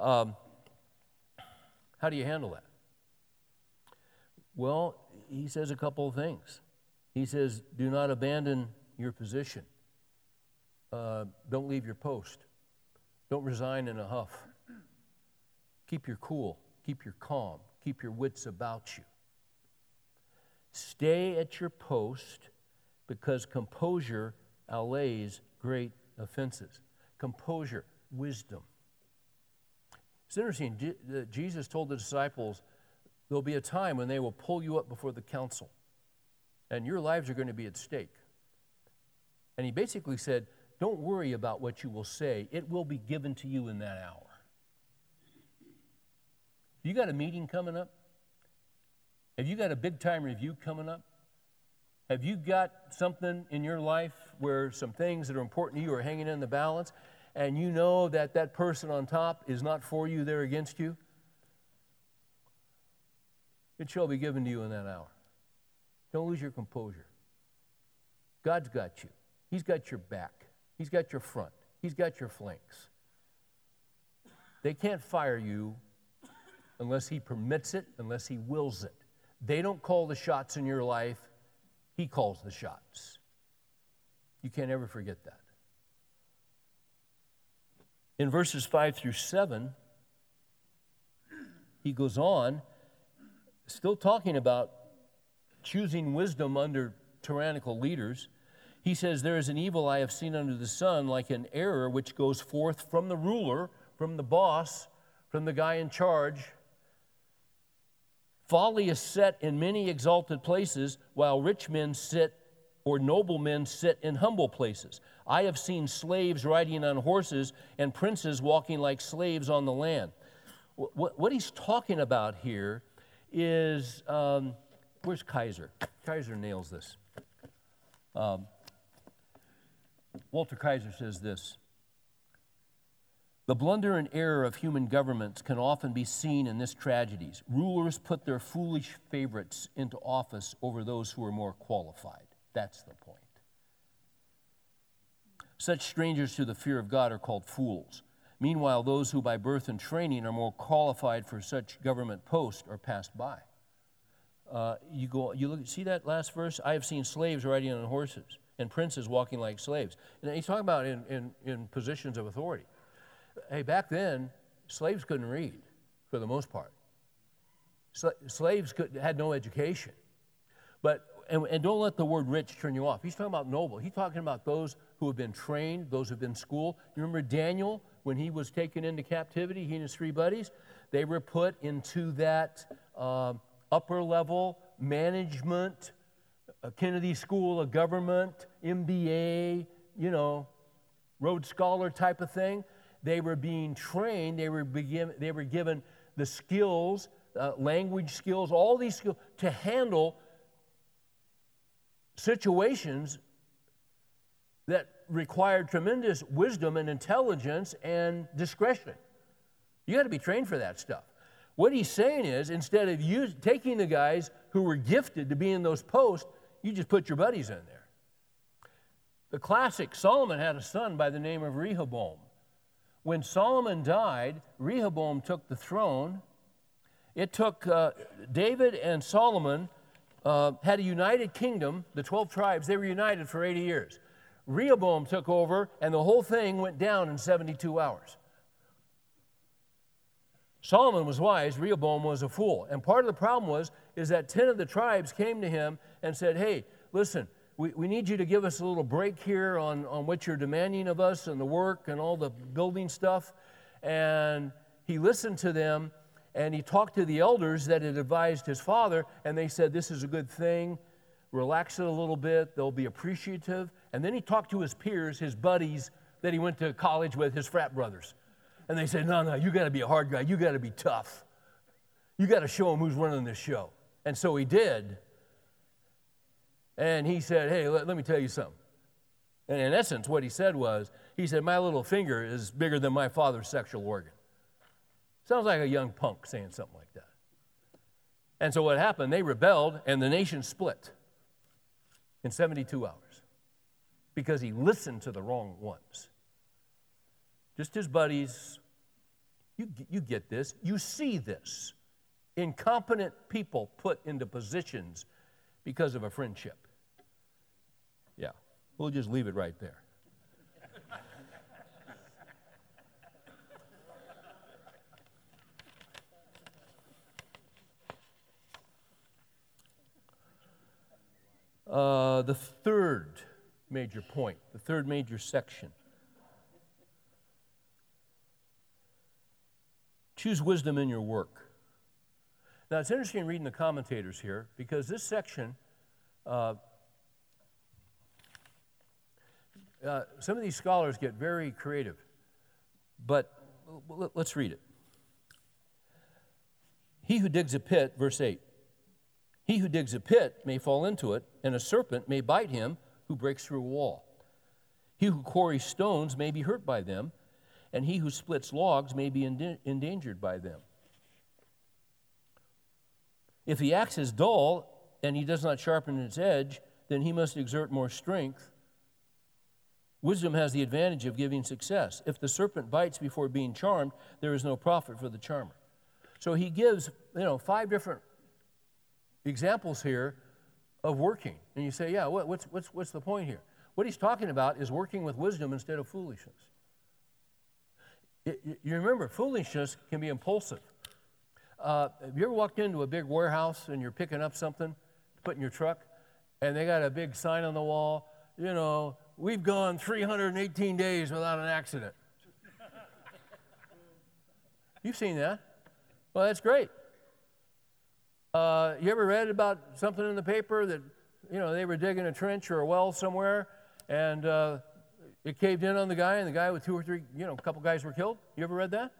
Um, how do you handle that? Well, he says a couple of things. He says, do not abandon your position. Uh, don't leave your post. Don't resign in a huff. Keep your cool. Keep your calm. Keep your wits about you. Stay at your post because composure allays great offenses. Composure, wisdom. It's interesting. Jesus told the disciples there'll be a time when they will pull you up before the council, and your lives are going to be at stake. And he basically said, Don't worry about what you will say, it will be given to you in that hour. You got a meeting coming up? Have you got a big time review coming up? Have you got something in your life where some things that are important to you are hanging in the balance and you know that that person on top is not for you, they're against you? It shall be given to you in that hour. Don't lose your composure. God's got you, He's got your back, He's got your front, He's got your flanks. They can't fire you unless He permits it, unless He wills it. They don't call the shots in your life, he calls the shots. You can't ever forget that. In verses 5 through 7, he goes on, still talking about choosing wisdom under tyrannical leaders. He says, There is an evil I have seen under the sun, like an error which goes forth from the ruler, from the boss, from the guy in charge, Folly is set in many exalted places, while rich men sit or noble men sit in humble places. I have seen slaves riding on horses and princes walking like slaves on the land. What, what he's talking about here is um, where's Kaiser? Kaiser nails this. Um, Walter Kaiser says this the blunder and error of human governments can often be seen in this tragedies. Rulers put their foolish favorites into office over those who are more qualified. That's the point. Such strangers to the fear of God are called fools. Meanwhile, those who by birth and training are more qualified for such government post are passed by. Uh, you go, you look, see that last verse? I have seen slaves riding on horses and princes walking like slaves. And he's talking about in, in, in positions of authority hey, back then, slaves couldn't read for the most part. slaves could, had no education. But, and, and don't let the word rich turn you off. He's talking about noble. He's talking about those who have been trained, those who have been schooled. You remember Daniel, when he was taken into captivity, he and his three buddies? They were put into that um, upper level management, Kennedy School of Government, MBA, you know, Rhodes Scholar type of thing. They were being trained, they were, begin, they were given the skills, uh, language skills, all these skills to handle situations that required tremendous wisdom and intelligence and discretion. You got to be trained for that stuff. What he's saying is instead of you taking the guys who were gifted to be in those posts, you just put your buddies in there. The classic Solomon had a son by the name of Rehoboam. When Solomon died, Rehoboam took the throne. It took uh, David and Solomon uh, had a united kingdom, the 12 tribes, they were united for 80 years. Rehoboam took over, and the whole thing went down in 72 hours. Solomon was wise, Rehoboam was a fool. And part of the problem was is that 10 of the tribes came to him and said, "Hey, listen, we, we need you to give us a little break here on, on what you're demanding of us and the work and all the building stuff. And he listened to them and he talked to the elders that had advised his father, and they said, This is a good thing. Relax it a little bit. They'll be appreciative. And then he talked to his peers, his buddies that he went to college with, his frat brothers. And they said, No, no, you got to be a hard guy. You got to be tough. You got to show him who's running this show. And so he did. And he said, Hey, let, let me tell you something. And in essence, what he said was, He said, My little finger is bigger than my father's sexual organ. Sounds like a young punk saying something like that. And so what happened? They rebelled, and the nation split in 72 hours because he listened to the wrong ones. Just his buddies. You, you get this. You see this. Incompetent people put into positions because of a friendship. We'll just leave it right there. Uh, the third major point, the third major section. Choose wisdom in your work. Now, it's interesting reading the commentators here because this section, uh, uh, some of these scholars get very creative. But let's read it. He who digs a pit, verse 8, he who digs a pit may fall into it, and a serpent may bite him who breaks through a wall. He who quarries stones may be hurt by them, and he who splits logs may be endangered by them. If the axe is dull and he does not sharpen its edge, then he must exert more strength. Wisdom has the advantage of giving success. If the serpent bites before being charmed, there is no profit for the charmer. So he gives, you know, five different examples here of working. And you say, yeah, what, what's, what's, what's the point here? What he's talking about is working with wisdom instead of foolishness. you remember, foolishness can be impulsive. Uh, have you ever walked into a big warehouse and you're picking up something to put in your truck, and they got a big sign on the wall, you know, we've gone 318 days without an accident? You've seen that. Well, that's great. Uh, you ever read about something in the paper that, you know, they were digging a trench or a well somewhere and uh, it caved in on the guy and the guy with two or three, you know, a couple guys were killed? You ever read that?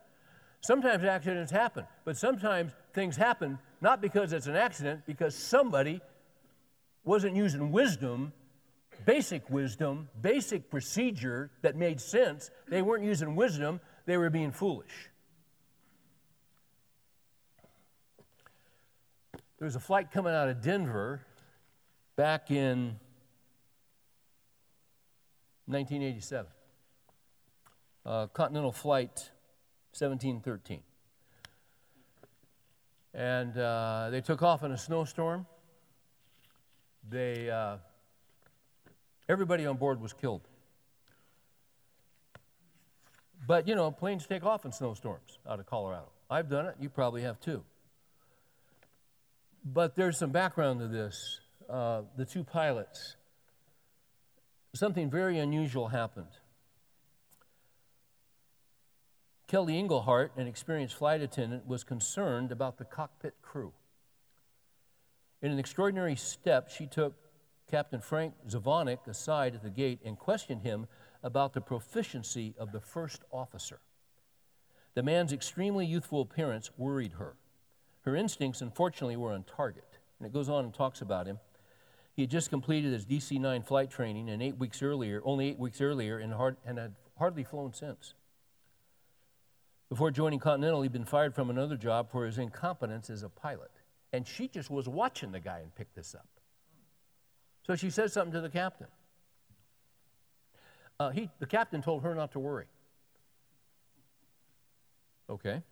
Sometimes accidents happen, but sometimes things happen not because it's an accident, because somebody wasn't using wisdom, basic wisdom, basic procedure that made sense. They weren't using wisdom, they were being foolish. There was a flight coming out of Denver back in 1987. Uh, Continental Flight 1713. And uh, they took off in a snowstorm. They, uh, everybody on board was killed. But, you know, planes take off in snowstorms out of Colorado. I've done it. You probably have too. But there's some background to this. Uh, the two pilots, something very unusual happened. Kelly Engelhart, an experienced flight attendant, was concerned about the cockpit crew. In an extraordinary step, she took Captain Frank Zvonek aside at the gate and questioned him about the proficiency of the first officer. The man's extremely youthful appearance worried her. Her instincts, unfortunately, were on target. And it goes on and talks about him. He had just completed his DC 9 flight training and eight weeks earlier, only eight weeks earlier, and, hard, and had hardly flown since. Before joining Continental, he'd been fired from another job for his incompetence as a pilot. And she just was watching the guy and picked this up. So she said something to the captain. Uh, he, the captain told her not to worry. Okay.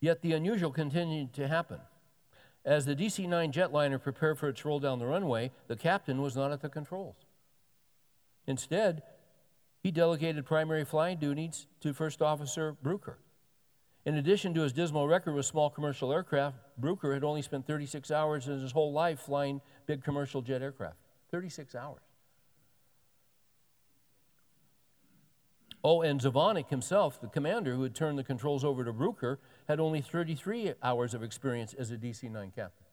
Yet the unusual continued to happen. As the DC 9 jetliner prepared for its roll down the runway, the captain was not at the controls. Instead, he delegated primary flying duties to First Officer Bruecher. In addition to his dismal record with small commercial aircraft, Bruecher had only spent 36 hours in his whole life flying big commercial jet aircraft. 36 hours. Oh, and Zvonek himself, the commander who had turned the controls over to Bruecher, had only 33 hours of experience as a DC 9 captain.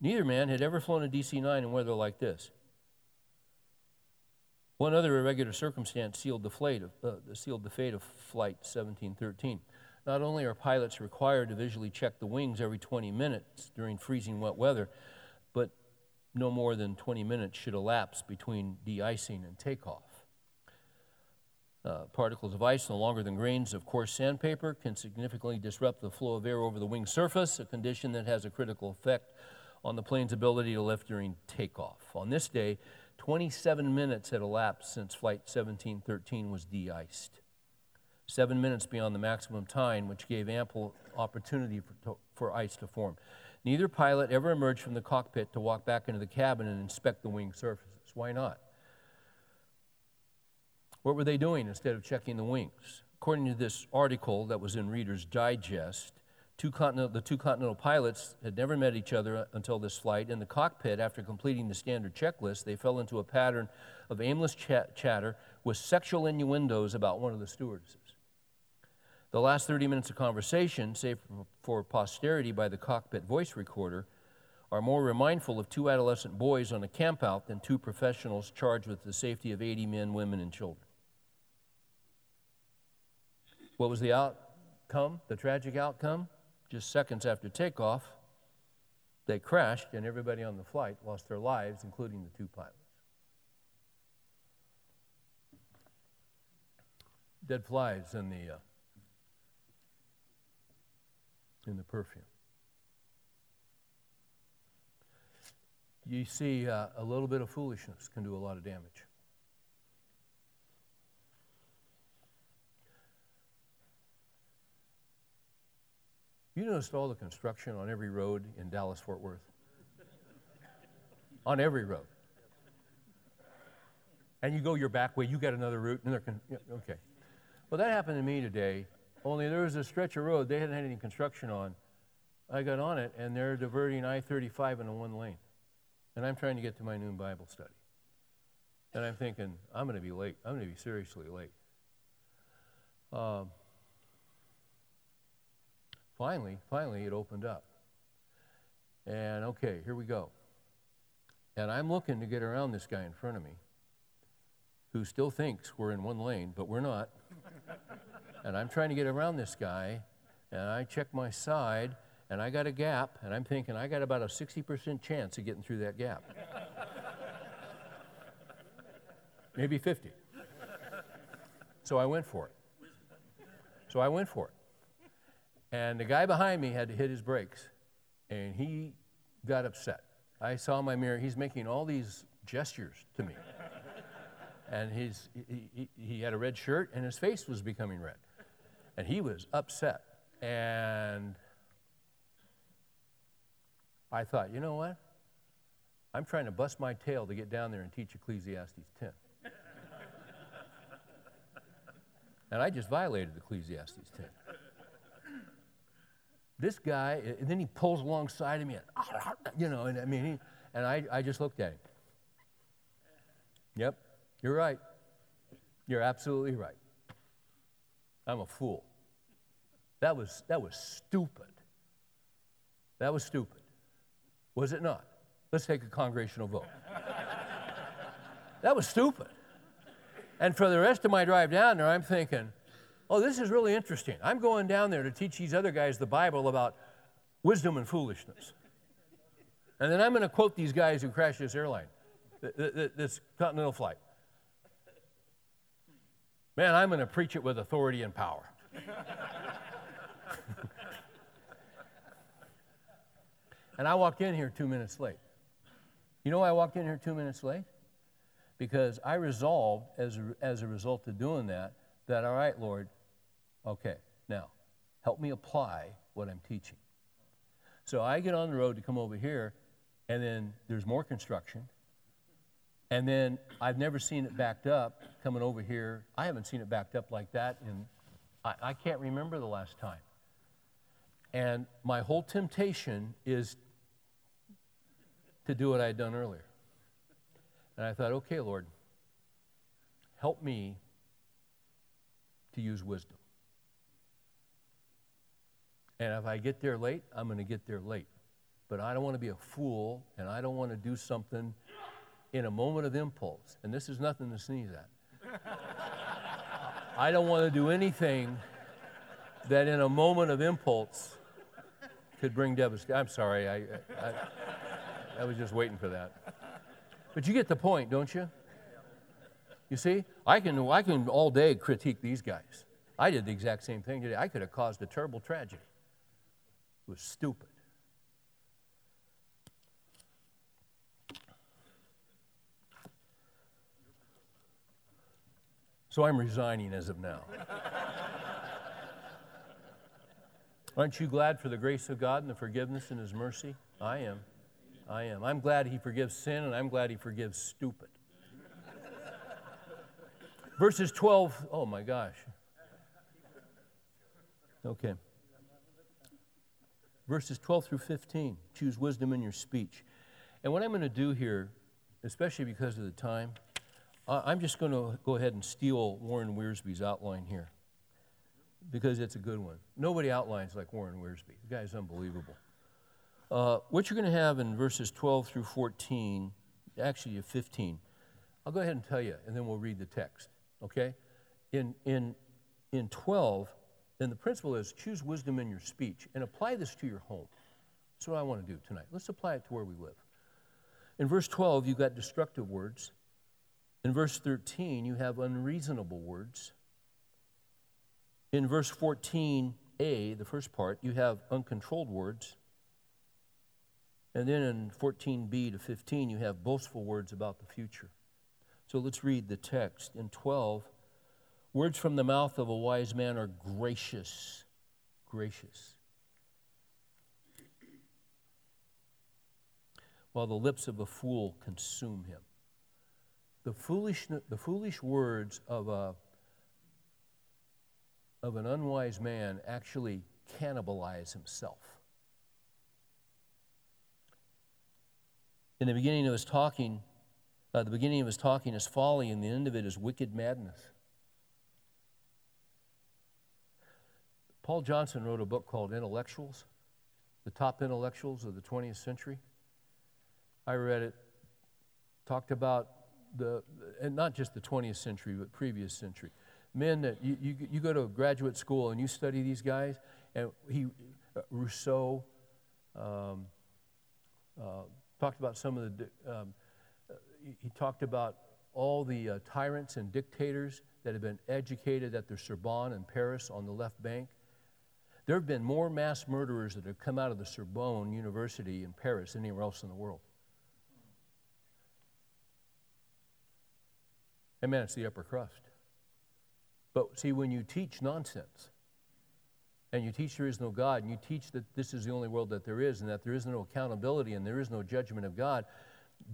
Neither man had ever flown a DC 9 in weather like this. One other irregular circumstance sealed the, of, uh, sealed the fate of Flight 1713. Not only are pilots required to visually check the wings every 20 minutes during freezing wet weather, but no more than 20 minutes should elapse between de icing and takeoff. Uh, particles of ice no longer than grains of coarse sandpaper can significantly disrupt the flow of air over the wing surface, a condition that has a critical effect on the plane's ability to lift during takeoff. On this day, 27 minutes had elapsed since Flight 1713 was de iced. Seven minutes beyond the maximum time, which gave ample opportunity for, for ice to form. Neither pilot ever emerged from the cockpit to walk back into the cabin and inspect the wing surfaces. Why not? What were they doing instead of checking the wings? According to this article that was in Reader's Digest, two the two Continental pilots had never met each other until this flight. In the cockpit, after completing the standard checklist, they fell into a pattern of aimless chat- chatter with sexual innuendos about one of the stewardesses. The last 30 minutes of conversation, saved for posterity by the cockpit voice recorder, are more remindful of two adolescent boys on a campout than two professionals charged with the safety of 80 men, women, and children. What was the outcome, the tragic outcome? Just seconds after takeoff, they crashed, and everybody on the flight lost their lives, including the two pilots. Dead flies in the uh, in the perfume. You see, uh, a little bit of foolishness can do a lot of damage. You noticed all the construction on every road in Dallas Fort Worth? on every road. And you go your back way, you get another route, and they're, con- okay. Well, that happened to me today, only there was a stretch of road they hadn't had any construction on. I got on it, and they're diverting I 35 into one lane. And I'm trying to get to my noon Bible study. And I'm thinking, I'm going to be late. I'm going to be seriously late. Um, finally, finally, it opened up. And okay, here we go. And I'm looking to get around this guy in front of me who still thinks we're in one lane, but we're not. and I'm trying to get around this guy, and I check my side, and I got a gap, and I'm thinking I got about a 60% chance of getting through that gap. Maybe 50. So I went for it. So I went for it. And the guy behind me had to hit his brakes, and he got upset. I saw my mirror, he's making all these gestures to me. and he's, he, he, he had a red shirt, and his face was becoming red. And he was upset. And I thought, you know what? I'm trying to bust my tail to get down there and teach Ecclesiastes 10. and I just violated Ecclesiastes 10 this guy, and then he pulls alongside of me, and, ah, ah, ah, you know, and I mean, he, and I, I just looked at him. Yep, you're right. You're absolutely right. I'm a fool. That was, that was stupid. That was stupid. Was it not? Let's take a congregational vote. that was stupid. And for the rest of my drive down there, I'm thinking, oh, this is really interesting. I'm going down there to teach these other guys the Bible about wisdom and foolishness. And then I'm going to quote these guys who crashed this airline, this continental flight. Man, I'm going to preach it with authority and power. and I walked in here two minutes late. You know why I walked in here two minutes late? Because I resolved, as a, as a result of doing that, that, all right, Lord, okay, now help me apply what I'm teaching. So I get on the road to come over here, and then there's more construction. And then I've never seen it backed up coming over here. I haven't seen it backed up like that in, I, I can't remember the last time. And my whole temptation is to do what I had done earlier. And I thought, okay, Lord, help me to use wisdom. And if I get there late, I'm going to get there late. But I don't want to be a fool, and I don't want to do something in a moment of impulse, and this is nothing to sneeze at, I don't want to do anything that in a moment of impulse could bring devastation. I'm sorry, I, I, I was just waiting for that. But you get the point, don't you? You see, I can, I can all day critique these guys. I did the exact same thing today. I could have caused a terrible tragedy. Was stupid. So I'm resigning as of now. Aren't you glad for the grace of God and the forgiveness and His mercy? I am. I am. I'm glad He forgives sin and I'm glad He forgives stupid. Verses 12, oh my gosh. Okay. Verses 12 through 15. Choose wisdom in your speech. And what I'm going to do here, especially because of the time, I'm just going to go ahead and steal Warren Wiersbe's outline here because it's a good one. Nobody outlines like Warren Wiersbe. The guy's unbelievable. Uh, what you're going to have in verses 12 through 14, actually 15, I'll go ahead and tell you, and then we'll read the text. Okay? In, in, in 12, then the principle is choose wisdom in your speech and apply this to your home. That's what I want to do tonight. Let's apply it to where we live. In verse 12, you've got destructive words. In verse 13, you have unreasonable words. In verse 14a, the first part, you have uncontrolled words. And then in 14b to 15, you have boastful words about the future. So let's read the text. In 12, words from the mouth of a wise man are gracious. Gracious. While the lips of a fool consume him the foolish, the foolish words of, a, of an unwise man actually cannibalize himself. In the beginning of his talking, uh, the beginning of his talking is folly, and the end of it is wicked madness. Paul Johnson wrote a book called Intellectuals, the top intellectuals of the 20th century. I read it, talked about the, and not just the 20th century, but previous century. Men that you, you, you go to graduate school and you study these guys, and he, uh, Rousseau, um, uh, talked about some of the, um, he talked about all the uh, tyrants and dictators that have been educated at the Sorbonne in Paris on the left bank. There have been more mass murderers that have come out of the Sorbonne University in Paris than anywhere else in the world. Amen. It's the upper crust. But see, when you teach nonsense, and you teach there is no God, and you teach that this is the only world that there is, and that there is no accountability and there is no judgment of God,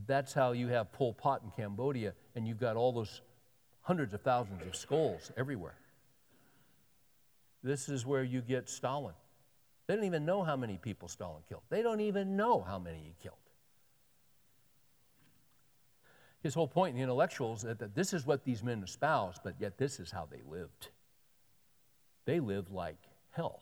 that's how you have Pol Pot in Cambodia, and you've got all those hundreds of thousands of skulls everywhere. This is where you get Stalin. They don't even know how many people Stalin killed. They don't even know how many he killed. His whole point in the intellectuals is that this is what these men espouse, but yet this is how they lived. They lived like hell.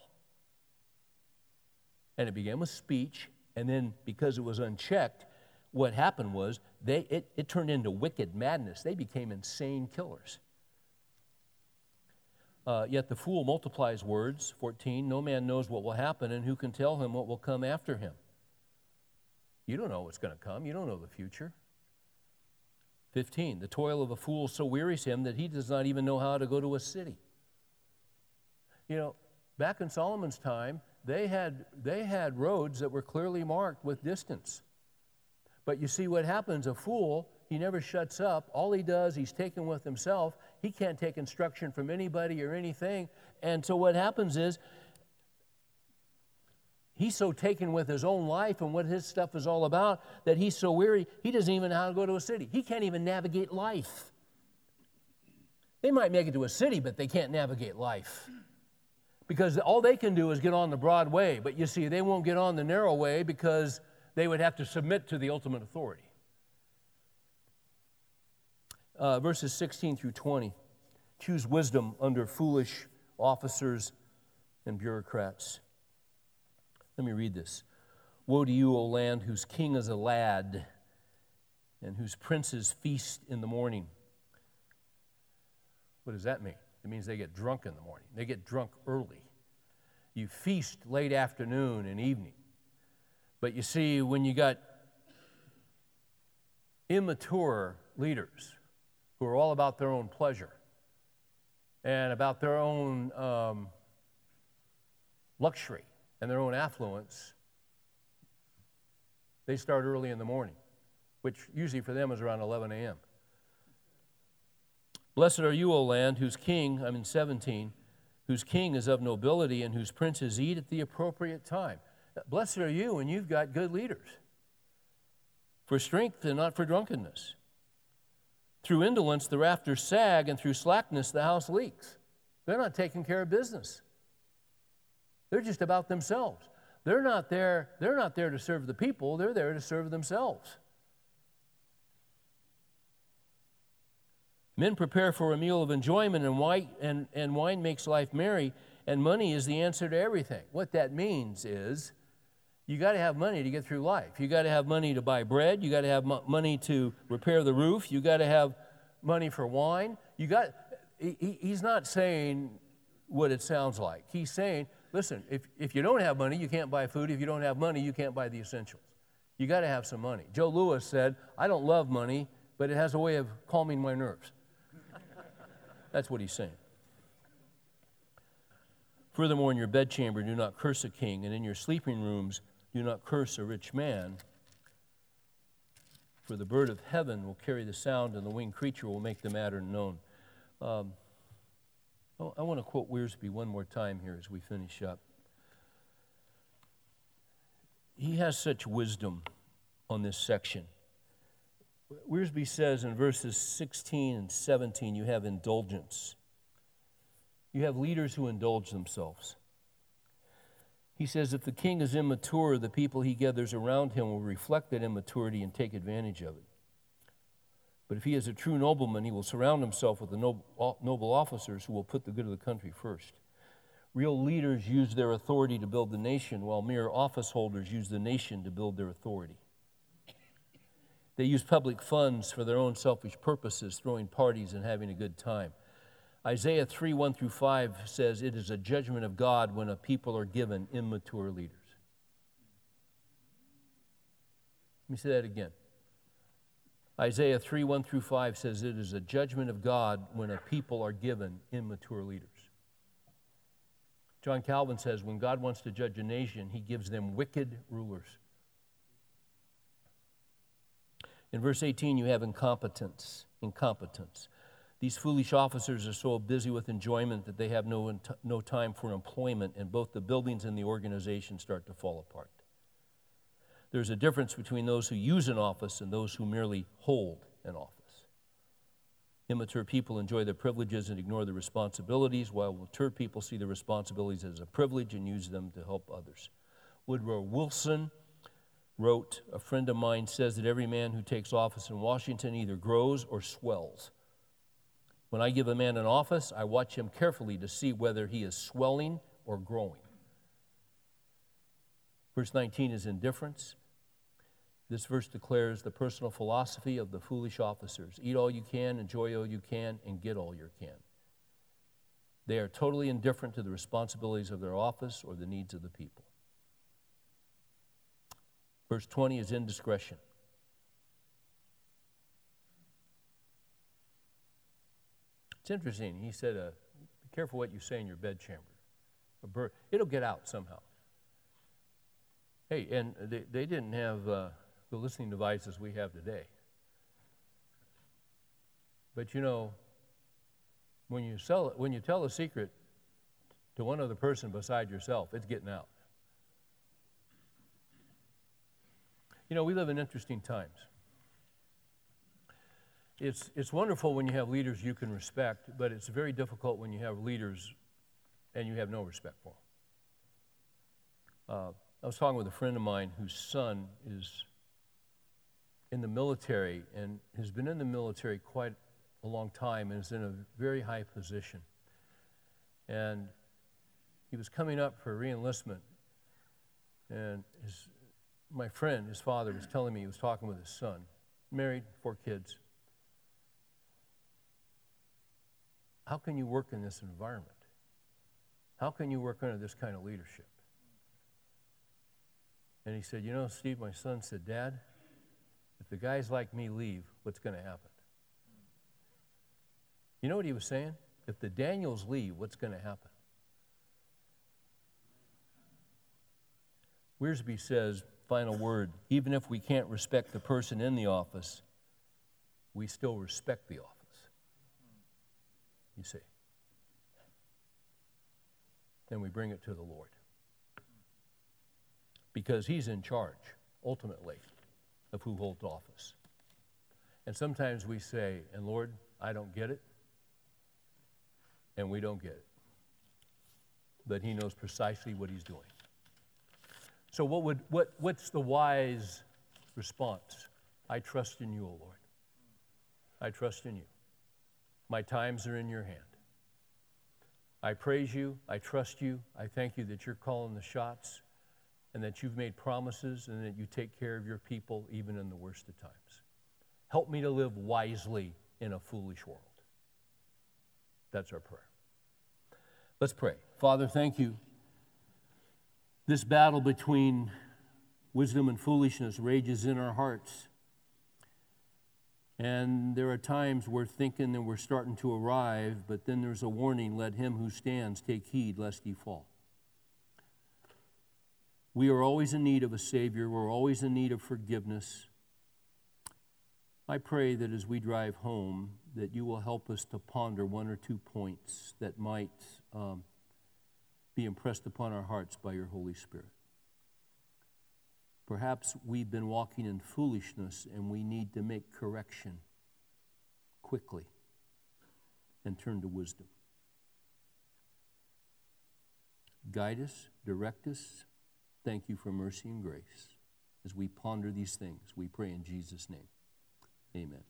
And it began with speech, and then because it was unchecked, what happened was they, it, it turned into wicked madness. They became insane killers. Uh, yet the fool multiplies words. 14, no man knows what will happen, and who can tell him what will come after him? You don't know what's going to come, you don't know the future. 15. The toil of a fool so wearies him that he does not even know how to go to a city. You know, back in Solomon's time, they had, they had roads that were clearly marked with distance. But you see what happens a fool, he never shuts up. All he does, he's taken with himself. He can't take instruction from anybody or anything. And so what happens is He's so taken with his own life and what his stuff is all about that he's so weary, he doesn't even know how to go to a city. He can't even navigate life. They might make it to a city, but they can't navigate life. Because all they can do is get on the broad way. But you see, they won't get on the narrow way because they would have to submit to the ultimate authority. Uh, verses 16 through 20 choose wisdom under foolish officers and bureaucrats. Let me read this. Woe to you, O land, whose king is a lad, and whose princes feast in the morning. What does that mean? It means they get drunk in the morning, they get drunk early. You feast late afternoon and evening. But you see, when you got immature leaders who are all about their own pleasure and about their own um, luxury and their own affluence, they start early in the morning, which usually for them is around 11 a.m. Blessed are you, O land, whose king, I'm in 17, whose king is of nobility and whose princes eat at the appropriate time. Blessed are you when you've got good leaders for strength and not for drunkenness. Through indolence, the rafters sag, and through slackness, the house leaks. They're not taking care of business. They're just about themselves. They're not there, they're not there to serve the people, they're there to serve themselves. Men prepare for a meal of enjoyment, and wine, and, and wine makes life merry, and money is the answer to everything. What that means is you got to have money to get through life. You got to have money to buy bread. You got to have money to repair the roof. You got to have money for wine. You got. He, he's not saying what it sounds like. He's saying, listen, if, if you don't have money, you can't buy food. If you don't have money, you can't buy the essentials. You got to have some money. Joe Louis said, I don't love money, but it has a way of calming my nerves. That's what he's saying. Furthermore, in your bedchamber, do not curse a king, and in your sleeping rooms, do not curse a rich man. For the bird of heaven will carry the sound, and the winged creature will make the matter known. Um, I want to quote Wiersbe one more time here as we finish up. He has such wisdom on this section. Wiersbe says in verses 16 and 17, you have indulgence. You have leaders who indulge themselves. He says, if the king is immature, the people he gathers around him will reflect that immaturity and take advantage of it. But if he is a true nobleman, he will surround himself with the noble officers who will put the good of the country first. Real leaders use their authority to build the nation, while mere office holders use the nation to build their authority. They use public funds for their own selfish purposes, throwing parties and having a good time. Isaiah 3 1 through 5 says, It is a judgment of God when a people are given immature leaders. Let me say that again. Isaiah 3 1 through 5 says, It is a judgment of God when a people are given immature leaders. John Calvin says, When God wants to judge a nation, he gives them wicked rulers. In verse 18, you have incompetence. Incompetence. These foolish officers are so busy with enjoyment that they have no, no time for employment, and both the buildings and the organization start to fall apart. There's a difference between those who use an office and those who merely hold an office. Immature people enjoy their privileges and ignore the responsibilities, while mature people see the responsibilities as a privilege and use them to help others. Woodrow Wilson wrote, A friend of mine says that every man who takes office in Washington either grows or swells. When I give a man an office, I watch him carefully to see whether he is swelling or growing. Verse 19 is indifference. This verse declares the personal philosophy of the foolish officers eat all you can, enjoy all you can, and get all you can. They are totally indifferent to the responsibilities of their office or the needs of the people. Verse 20 is indiscretion. It's interesting. He said, uh, Be careful what you say in your bedchamber. A bird, it'll get out somehow. Hey, and they, they didn't have uh, the listening devices we have today. But you know, when you, sell, when you tell a secret to one other person beside yourself, it's getting out. You know, we live in interesting times. It's, it's wonderful when you have leaders you can respect, but it's very difficult when you have leaders and you have no respect for them. Uh, I was talking with a friend of mine whose son is in the military and has been in the military quite a long time and is in a very high position. And he was coming up for reenlistment, and his my friend, his father, was telling me he was talking with his son. married, four kids. How can you work in this environment? How can you work under this kind of leadership? And he said, You know, Steve, my son said, Dad, if the guys like me leave, what's going to happen? You know what he was saying? If the Daniels leave, what's going to happen? Wiersbe says, final word, even if we can't respect the person in the office, we still respect the office. You see. Then we bring it to the Lord. Because He's in charge, ultimately, of who holds office. And sometimes we say, and Lord, I don't get it, and we don't get it. But He knows precisely what He's doing. So, what would, what, what's the wise response? I trust in you, O Lord. I trust in you. My times are in your hand. I praise you. I trust you. I thank you that you're calling the shots and that you've made promises and that you take care of your people even in the worst of times. Help me to live wisely in a foolish world. That's our prayer. Let's pray. Father, thank you this battle between wisdom and foolishness rages in our hearts. And there are times we're thinking that we're starting to arrive, but then there's a warning let him who stands take heed lest he fall. We are always in need of a Savior, we're always in need of forgiveness. I pray that as we drive home, that you will help us to ponder one or two points that might um, be impressed upon our hearts by your Holy Spirit. Perhaps we've been walking in foolishness and we need to make correction quickly and turn to wisdom. Guide us, direct us. Thank you for mercy and grace. As we ponder these things, we pray in Jesus' name. Amen.